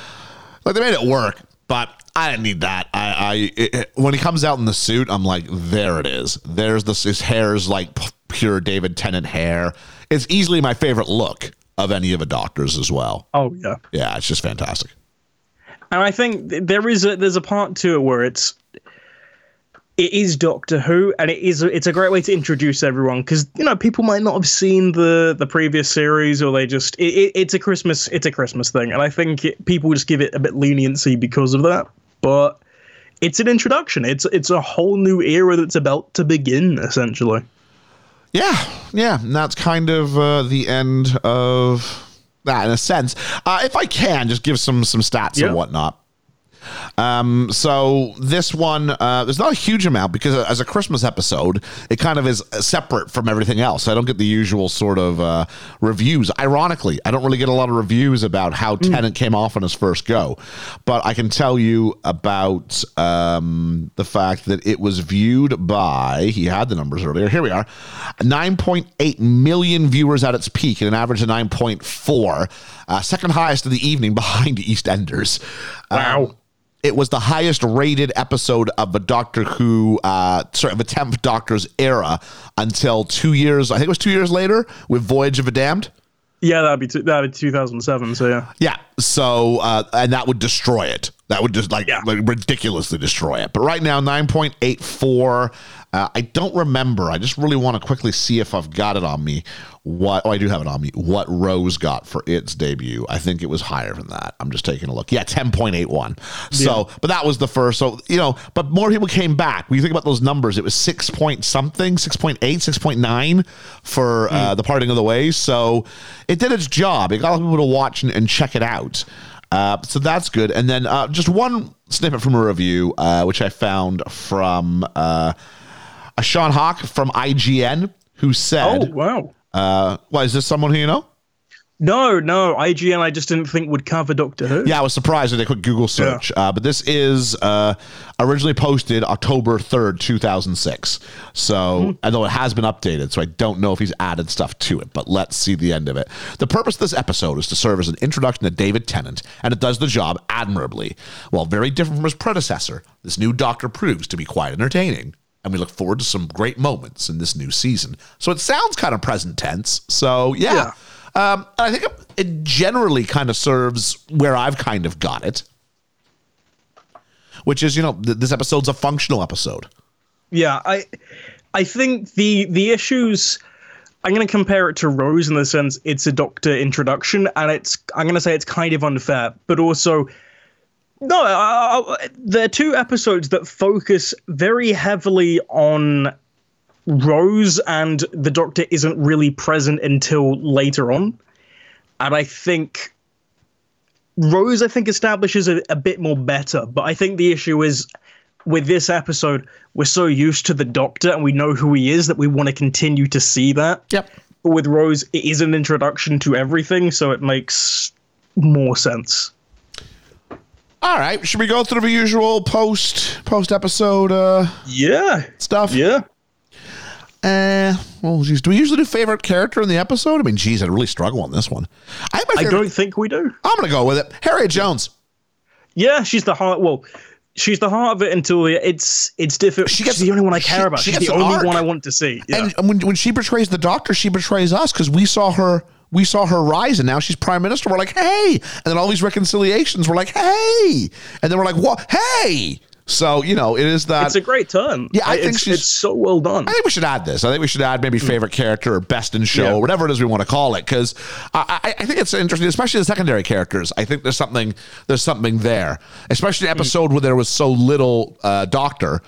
Speaker 8: like they made it work, but I didn't need that. I, I it, it- when he comes out in the suit, I'm like, there it is. There's this. His hair is like pure David Tennant hair. It's easily my favorite look of any of the doctors as well.
Speaker 7: Oh yeah.
Speaker 8: Yeah, it's just fantastic.
Speaker 7: And I think there is a there's a part to it where it's it is Doctor Who, and it is it's a great way to introduce everyone because you know people might not have seen the the previous series or they just it, it, it's a Christmas it's a Christmas thing, and I think it, people just give it a bit leniency because of that. But it's an introduction. It's it's a whole new era that's about to begin essentially.
Speaker 8: Yeah, yeah, and that's kind of uh, the end of that in a sense. Uh, if I can, just give some some stats
Speaker 7: Yeah.
Speaker 8: and whatnot. Um, so this one, uh, there's not a huge amount because as a Christmas episode, it kind of is separate from everything else. I don't get the usual sort of uh, reviews. Ironically, I don't really get a lot of reviews about how Tennant came off on his first go, but I can tell you about um, the fact that it was viewed by. He had the numbers earlier. Here we are, 9.8 million viewers at its peak, and an average of 9.4, uh, second highest of the evening behind EastEnders.
Speaker 7: Wow.
Speaker 8: Um, it was the highest rated episode of a Doctor Who, uh, sorry, of a 10th Doctor's era until two years, I think it was two years later with Voyage of the Damned.
Speaker 7: Yeah, that'd be two, that'd be 2007. So yeah.
Speaker 8: Yeah. So, uh, and that would destroy it. That would just like,
Speaker 7: Yeah.
Speaker 8: like ridiculously destroy it. But right now, 9.84. Uh, I don't remember. I just really want to quickly see if I've got it on me. What, oh, I do have it on me. What Rose got for its debut. I think it was higher than that. I'm just taking a look. Yeah, 10.81. So, but that was the first. So, you know, but more people came back. When you think about those numbers, it was 6 point something, 6.8, 6.9 for uh, The Parting of the Ways. So it did its job. It got a lot of people to watch and, and check it out. Uh, so that's good. And then uh, just one snippet from a review, uh, which I found from uh, Ahsan Haque from IGN, who said, Oh
Speaker 7: wow.
Speaker 8: Uh, "Well, is this someone who you know?"
Speaker 7: No, no. IGN, I just didn't think would cover Doctor Who.
Speaker 8: Yeah, I was surprised with a quick Google search. Uh, but this is uh, originally posted October 3rd, 2006. So, although it has been updated, so I don't know if he's added stuff to it, but let's see the end of it. The purpose of this episode is to serve as an introduction to David Tennant, and it does the job admirably. While very different from his predecessor, this new Doctor proves to be quite entertaining. And we look forward to some great moments in this new season. So it sounds kind of present tense. So, yeah. Um, and I think it generally kind of serves where I've kind of got it, which is, you know, th- this episode's a functional episode.
Speaker 7: Yeah, I I think the the issues I'm going to compare it to Rose in the sense it's a Doctor introduction, and it's I'm going to say it's kind of unfair, but also no, uh, uh, there are two episodes that focus very heavily on Rose, and the Doctor isn't really present until later on, and I think. Rose, I think, establishes a, a bit more better, but I think the issue is with this episode, we're so used to the Doctor and we know who he is that we want to continue to see that.
Speaker 8: Yep.
Speaker 7: But with Rose, it is an introduction to everything, so it makes more sense.
Speaker 8: All right. Should we go through the usual post post episode uh,
Speaker 7: Yeah.
Speaker 8: stuff?
Speaker 7: Yeah.
Speaker 8: Uh, well, geez, do we usually do favorite character in the episode? I mean, geez, I really struggle on this one. I,
Speaker 7: I don't think we do.
Speaker 8: I'm going to go with it. Harriet Jones.
Speaker 7: Yeah, she's the heart. Well, she's the heart of it until it's it's difficult.
Speaker 8: She
Speaker 7: She's
Speaker 8: gets-
Speaker 7: the only one I
Speaker 8: she-
Speaker 7: care about.
Speaker 8: she
Speaker 7: she's
Speaker 8: gets
Speaker 7: the only
Speaker 8: arc.
Speaker 7: one I want to see. Yeah.
Speaker 8: And when, when she betrays the doctor, she betrays us because we saw her. We saw her rise, and now she's prime minister. We're like, hey, and then all these reconciliations. We're like, hey, and then we're like, what? Hey. So you know, it is that.
Speaker 7: it's a great turn.
Speaker 8: Yeah, I think
Speaker 7: it's,
Speaker 8: she's-
Speaker 7: it's so well done.
Speaker 8: I think we should add this. I think we should add maybe favorite character or best in show
Speaker 7: Yeah.
Speaker 8: or whatever it is we want to call it because I, I, I think it's interesting, especially the secondary characters. I think there's something there's something there, especially an episode where there was so little uh, Doctor.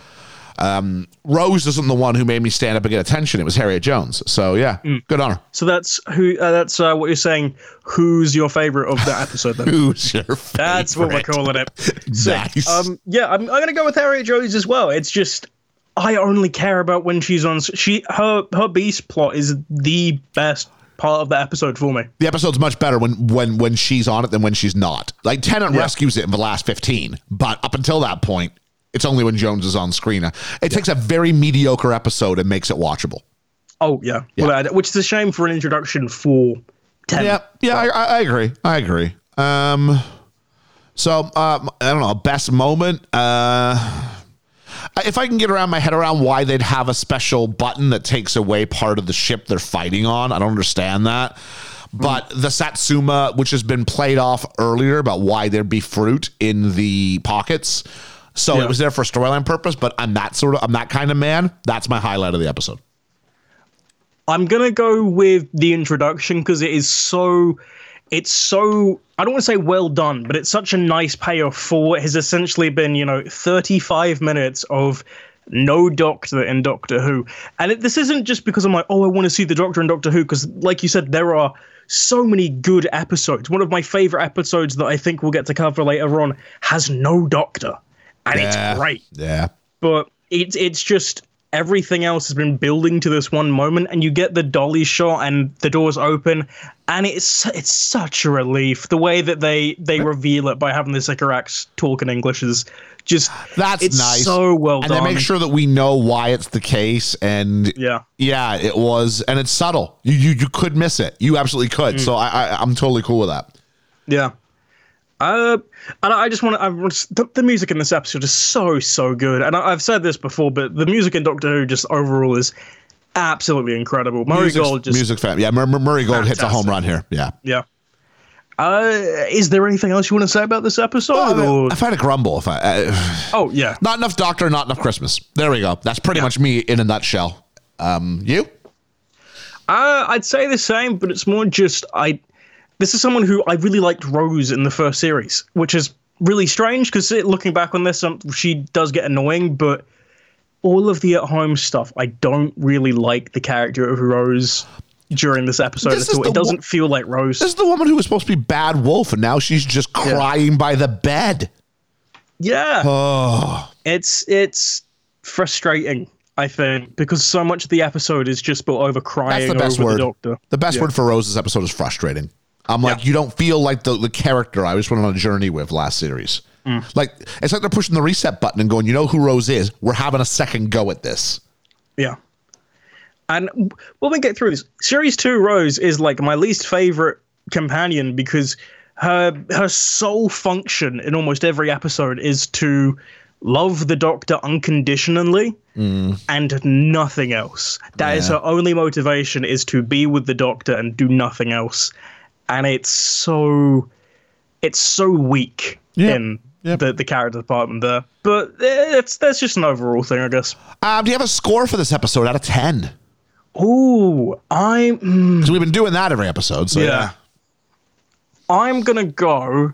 Speaker 8: Um, Rose isn't the one who made me stand up and get attention. It was Harriet Jones. So yeah, good honor.
Speaker 7: So that's who. Uh, that's uh, what you're saying. Who's your favorite of that episode? Then
Speaker 8: Who's your favorite?
Speaker 7: that's what we're calling it. Sick.
Speaker 8: Nice.
Speaker 7: Um, yeah, I'm, I'm gonna go with Harriet Jones as well. It's just I only care about when she's on. She her her beast plot is the best part of the episode for me.
Speaker 8: the episode's much better when when when she's on it than when she's not. Like Tennant
Speaker 7: Yeah.
Speaker 8: rescues it in the last 15, but up until that point, it's only when Jones is on screen. It takes a very mediocre episode and makes it watchable.
Speaker 7: Oh yeah, Well, uh, which is a shame for an introduction for ten.
Speaker 8: Yeah, yeah, I, I agree. I agree. Um, so um, I don't know, best moment. Uh, if I can get around my head around why they'd have a special button that takes away part of the ship they're fighting on, I don't understand that. But the Satsuma, which has been played off earlier about why there'd be fruit in the pockets. So
Speaker 7: Yeah.
Speaker 8: it was there for storyline purpose, but I'm that sort of I'm that kind of man. That's my highlight of the episode.
Speaker 7: I'm gonna go with the introduction because it is so. It's so. I don't want to say well done, but it's such a nice payoff for what has essentially been, you know, 35 minutes of no Doctor in Doctor Who. And it, this isn't just because I'm like, oh, I want to see the Doctor in Doctor Who, because, like you said, there are so many good episodes. One of my favorite episodes that I think we'll get to cover later on has no Doctor, and
Speaker 8: Yeah.
Speaker 7: it's great.
Speaker 8: Yeah.
Speaker 7: But it's it's just everything else has been building to this one moment, and you get the dolly shot, and the doors open, and it's it's such a relief. The way that they they reveal it by having the Sycorax talk in English is just
Speaker 8: That's
Speaker 7: it's
Speaker 8: nice.
Speaker 7: so well
Speaker 8: and
Speaker 7: done.
Speaker 8: they make sure that we know why it's the case and
Speaker 7: Yeah.
Speaker 8: yeah it was and it's subtle you you, you could miss it you absolutely could
Speaker 7: Mm.
Speaker 8: so I, I i'm totally cool with that
Speaker 7: Yeah. Uh, and I just want to. I the, the music in this episode is so so good, and I, I've said this before, but the music in Doctor Who just overall is absolutely incredible. Murray
Speaker 8: music,
Speaker 7: Gold just
Speaker 8: music fan yeah Mur- Mur- Murray Gold hits a home run here yeah
Speaker 7: yeah. Uh, is there anything else you want to say about this episode? or-
Speaker 8: if i had a grumble if i uh,
Speaker 7: oh yeah,
Speaker 8: not enough doctor not enough christmas there we go that's pretty much me in a nutshell um you
Speaker 7: Uh, I'd say the same, but it's more just I. This is someone who I really liked Rose in the first series, which is really strange because looking back on this, um, she does get annoying. But all of the at-home stuff, I don't really like the character of Rose during this episode
Speaker 8: This
Speaker 7: at all. It doesn't
Speaker 8: wo-
Speaker 7: feel like Rose.
Speaker 8: this is the woman who was supposed to be bad wolf and now she's just crying by the bed
Speaker 7: yeah,
Speaker 8: oh
Speaker 7: it's it's frustrating. I think because so much of the episode is just built over crying
Speaker 8: That's the best
Speaker 7: over
Speaker 8: word.
Speaker 7: the Doctor.
Speaker 8: The best
Speaker 7: Yeah.
Speaker 8: word for Rose's episode is frustrating. I'm like, you don't feel like the, the character I was went on a journey with last series.
Speaker 7: Mm.
Speaker 8: Like it's like they're pushing the reset button and going, you know who Rose is? We're having a second go at this.
Speaker 7: Yeah. And when we get through this, series two, Rose is like my least favorite companion because her her sole function in almost every episode is to love the Doctor unconditionally and nothing else. That is
Speaker 8: Yeah.
Speaker 7: her only motivation is to be with the Doctor and do nothing else. And it's so it's so weak in
Speaker 8: Yep.
Speaker 7: the, the character department there. But it's that's just an overall thing, I guess.
Speaker 8: Um, do you have a score for this episode out of 10?
Speaker 7: Ooh, I'm mm,
Speaker 8: Because we've been doing that every episode. So
Speaker 7: Yeah. I'm gonna go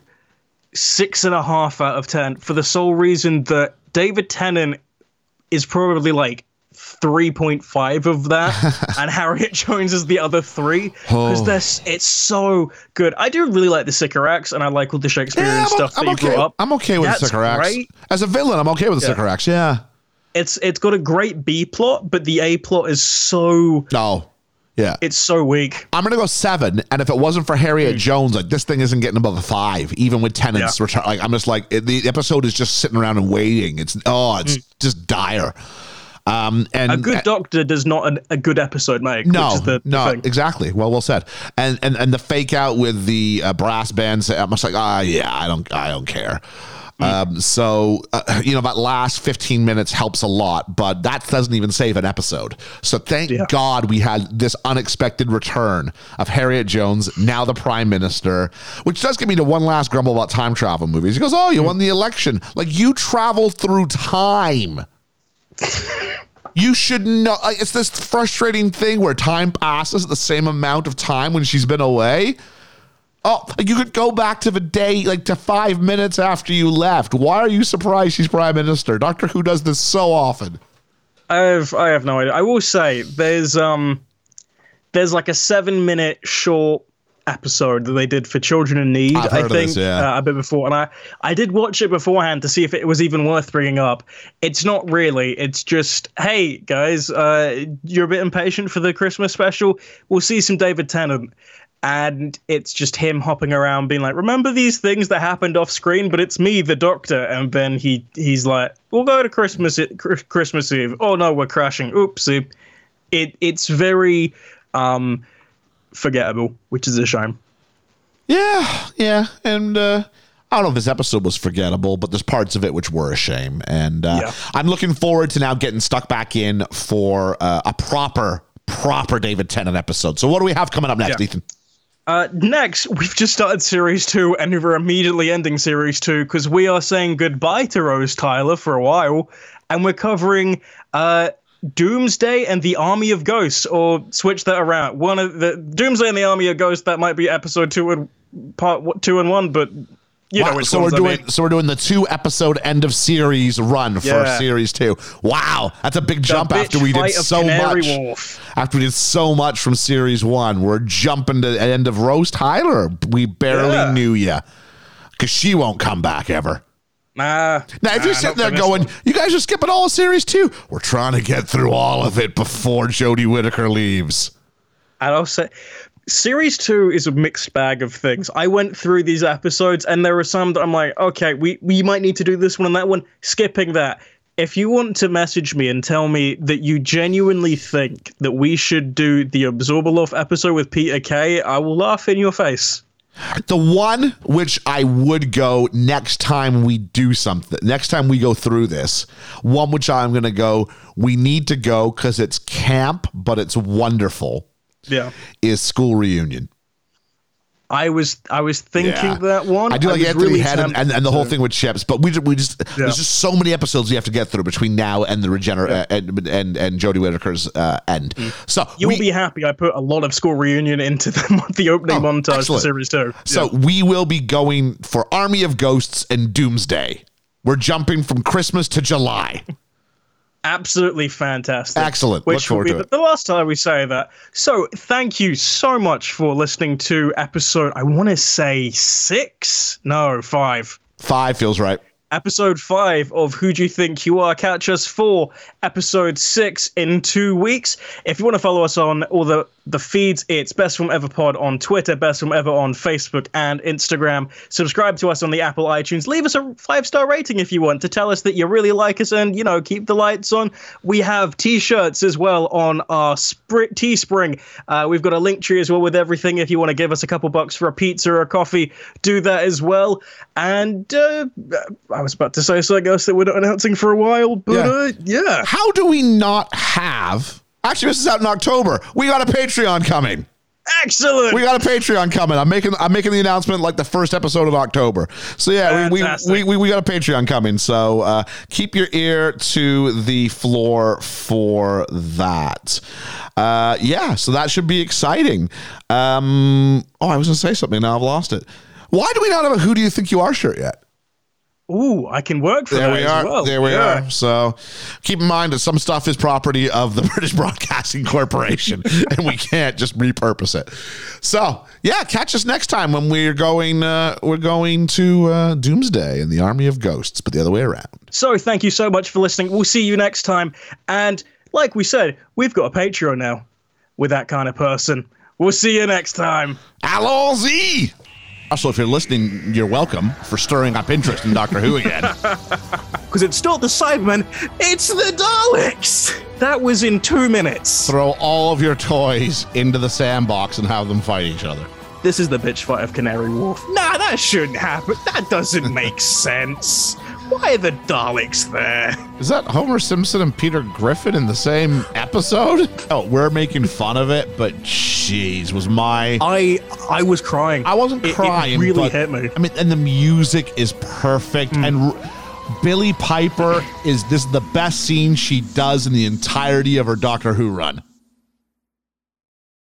Speaker 7: six and a half out of ten for the sole reason that David Tennant is probably like three point five of that, and Harriet Jones is the other three because
Speaker 8: Oh.
Speaker 7: this it's so good. I do really like the Sycorax, and I like all the Shakespearean
Speaker 8: Yeah,
Speaker 7: stuff
Speaker 8: I'm
Speaker 7: that you
Speaker 8: okay.
Speaker 7: brought up.
Speaker 8: I'm okay with
Speaker 7: That's
Speaker 8: the Sycorax.
Speaker 7: great.
Speaker 8: As a villain, I'm okay with the
Speaker 7: Yeah.
Speaker 8: Sycorax. Yeah.
Speaker 7: It's it's got a great B plot, but the A plot is so
Speaker 8: No. Yeah.
Speaker 7: it's so weak.
Speaker 8: I'm gonna go seven, and if it wasn't for Harriet Jones, like this thing isn't getting above a five, even with Tennant's
Speaker 7: Hmm. Yeah.
Speaker 8: return. Like I'm just like it, the episode is just sitting around and waiting. It's oh, it's just dire. Um, and.
Speaker 7: A good doctor does not an, a good episode make.
Speaker 8: no,
Speaker 7: which is the, the
Speaker 8: no,
Speaker 7: thing.
Speaker 8: exactly. Well, well said. And and and the fake out with the uh, brass band. I'm just like, ah, yeah, I don't, I don't care.
Speaker 7: Hmm.
Speaker 8: Um, so uh, you know that last 15 minutes helps a lot, but that doesn't even save an episode. So thank
Speaker 7: Yeah.
Speaker 8: God we had this unexpected return of Harriet Jones, now the Prime Minister, which does get me to one last grumble about time travel movies. He goes, "Oh, you
Speaker 7: Hmm.
Speaker 8: won the election. Like you travel through time." You should know. It's this frustrating thing where time passes the same amount of time when she's been away. Oh, you could go back to the day, like to five minutes after you left. Why are you surprised she's prime minister? Doctor Who does this so often.
Speaker 7: I have I have no idea. I will say there's um there's like a seven minute short episode that they did for Children in Need. I think
Speaker 8: this, yeah.
Speaker 7: uh, a bit before, and I I did watch it beforehand to see if it was even worth bringing up. It's not really. It's just hey guys, uh, you're a bit impatient for the Christmas special. We'll see some David Tennant. And it's just him hopping around, being like, "Remember these things that happened off screen, but it's me, the Doctor." And then he he's like, "We'll go to Christmas Christmas Eve." Oh no, we're crashing. Oopsie. It it's very um forgettable, which is a shame.
Speaker 8: Yeah, yeah, and uh, I don't know if this episode was forgettable, but there's parts of it which were a shame. And uh,
Speaker 7: Yeah.
Speaker 8: I'm looking forward to now getting stuck back in for uh, a proper, proper David Tennant episode. So what do we have coming up next,
Speaker 7: Yeah.
Speaker 8: Ethan?
Speaker 7: Uh, next, we've just started series two, and we're immediately ending series two because we are saying goodbye to Rose Tyler for a while, and we're covering uh, Doomsday and the Army of Ghosts, or switch that around. One of the Doomsday and the Army of Ghosts that might be episode two and part two and one, but you know
Speaker 8: Wow,
Speaker 7: which
Speaker 8: so we're
Speaker 7: ones I
Speaker 8: doing
Speaker 7: mean.
Speaker 8: so we're doing the two episode end of series run for
Speaker 7: Yeah.
Speaker 8: series two. Wow, that's a big
Speaker 7: The
Speaker 8: jump after we did so much.
Speaker 7: Wharf.
Speaker 8: After we did so much from series one, we're jumping to the end of Rose Tyler. We barely
Speaker 7: Yeah.
Speaker 8: knew you because she won't come back ever.
Speaker 7: Nah.
Speaker 8: Now, if
Speaker 7: nah,
Speaker 8: you're sitting there going,
Speaker 7: one.
Speaker 8: you guys are skipping all of series two, we're trying to get through all of it before Jodie Whittaker leaves.
Speaker 7: And I'll say, series two is a mixed bag of things. I went through these episodes, and there are some that I'm like, okay, we we might need to do this one and that one. Skipping that. If you want to message me and tell me that you genuinely think that we should do the Abzorbaloff episode with Peter Kay, I will laugh in your face.
Speaker 8: The one which I would go next time we do something, next time we go through this, one which I'm going to go, we need to go because it's camp, but it's wonderful,
Speaker 7: Yeah.
Speaker 8: is school reunion.
Speaker 7: I was I was thinking
Speaker 8: Yeah.
Speaker 7: that one.
Speaker 8: I do like
Speaker 7: was
Speaker 8: Anthony
Speaker 7: really
Speaker 8: Head and, and, the whole thing with Chips, but we, we just
Speaker 7: Yeah.
Speaker 8: there's just so many episodes we have to get through between now and the regener uh, and and and Jodie Whittaker's uh, end. So
Speaker 7: You'll
Speaker 8: we-
Speaker 7: be happy I put a lot of school reunion into the, the opening
Speaker 8: Oh,
Speaker 7: montage for series two.
Speaker 8: So we will be going for Army of Ghosts and Doomsday. We're jumping from Christmas to July.
Speaker 7: Absolutely fantastic.
Speaker 8: Excellent.
Speaker 7: Which
Speaker 8: Look
Speaker 7: will
Speaker 8: forward
Speaker 7: be
Speaker 8: to
Speaker 7: the,
Speaker 8: it.
Speaker 7: the last time we say that. So thank you so much for listening to episode. I want to say six. No, five.
Speaker 8: Five feels right.
Speaker 7: Episode five of Who Do You Think You Are? Catch us for episode six in two weeks. If you want to follow us on all the the feeds, it's Best Film Ever Pod on Twitter, Best Film Ever on Facebook and Instagram. Subscribe to us on the Apple iTunes. Leave us a five star rating if you want to tell us that you really like us and you know keep the lights on. We have t-shirts as well on our Spr- Teespring. Uh, we've got a link tree as well with everything. If you want to give us a couple bucks for a pizza or a coffee, do that as well. And uh, I was about to say something else that we're not announcing for a while, but
Speaker 8: Yeah.
Speaker 7: uh, yeah.
Speaker 8: How do we not have? Actually, this is out in October. We got a Patreon coming.
Speaker 7: Excellent.
Speaker 8: We got a Patreon coming. I'm making I'm making the announcement like the first episode of October. So yeah, we, we, we we got a Patreon coming. So uh, keep your ear to the floor for that. Uh, yeah, so that should be exciting. Um, oh, I was gonna say something. Now I've lost it. Why do we not have a "Who do you think you are" shirt yet?
Speaker 7: Ooh, I can work for
Speaker 8: There
Speaker 7: that
Speaker 8: we
Speaker 7: as
Speaker 8: are.
Speaker 7: well.
Speaker 8: There we
Speaker 7: Yeah.
Speaker 8: are. So keep in mind that some stuff is property of the British Broadcasting Corporation and we can't just repurpose it. So yeah, catch us next time when we're going uh, we're going to uh, Doomsday and the Army of Ghosts, but the other way around.
Speaker 7: So thank you so much for listening. We'll see you next time. And like we said, we've got a Patreon now with that kind of person. We'll see you next time.
Speaker 8: Allons-y! Also, if you're listening, you're welcome for stirring up interest in Doctor Who again.
Speaker 7: Because it's not the Cybermen, it's the Daleks! That was in two minutes.
Speaker 8: Throw all of your toys into the sandbox and have them fight each other.
Speaker 7: This is the bitch fight of Canary Wharf. Nah, that shouldn't happen. That doesn't make sense. Why are the Daleks there?
Speaker 8: Is that Homer Simpson and Peter Griffin in the same episode? Oh, we're making fun of it, but jeez, was my
Speaker 7: I I was crying.
Speaker 8: I wasn't
Speaker 7: It- it
Speaker 8: crying.
Speaker 7: really
Speaker 8: but-
Speaker 7: hit me.
Speaker 8: I mean, and the music is perfect, mm. and r- Billie Piper is this is the best scene she does in the entirety of her Doctor Who run.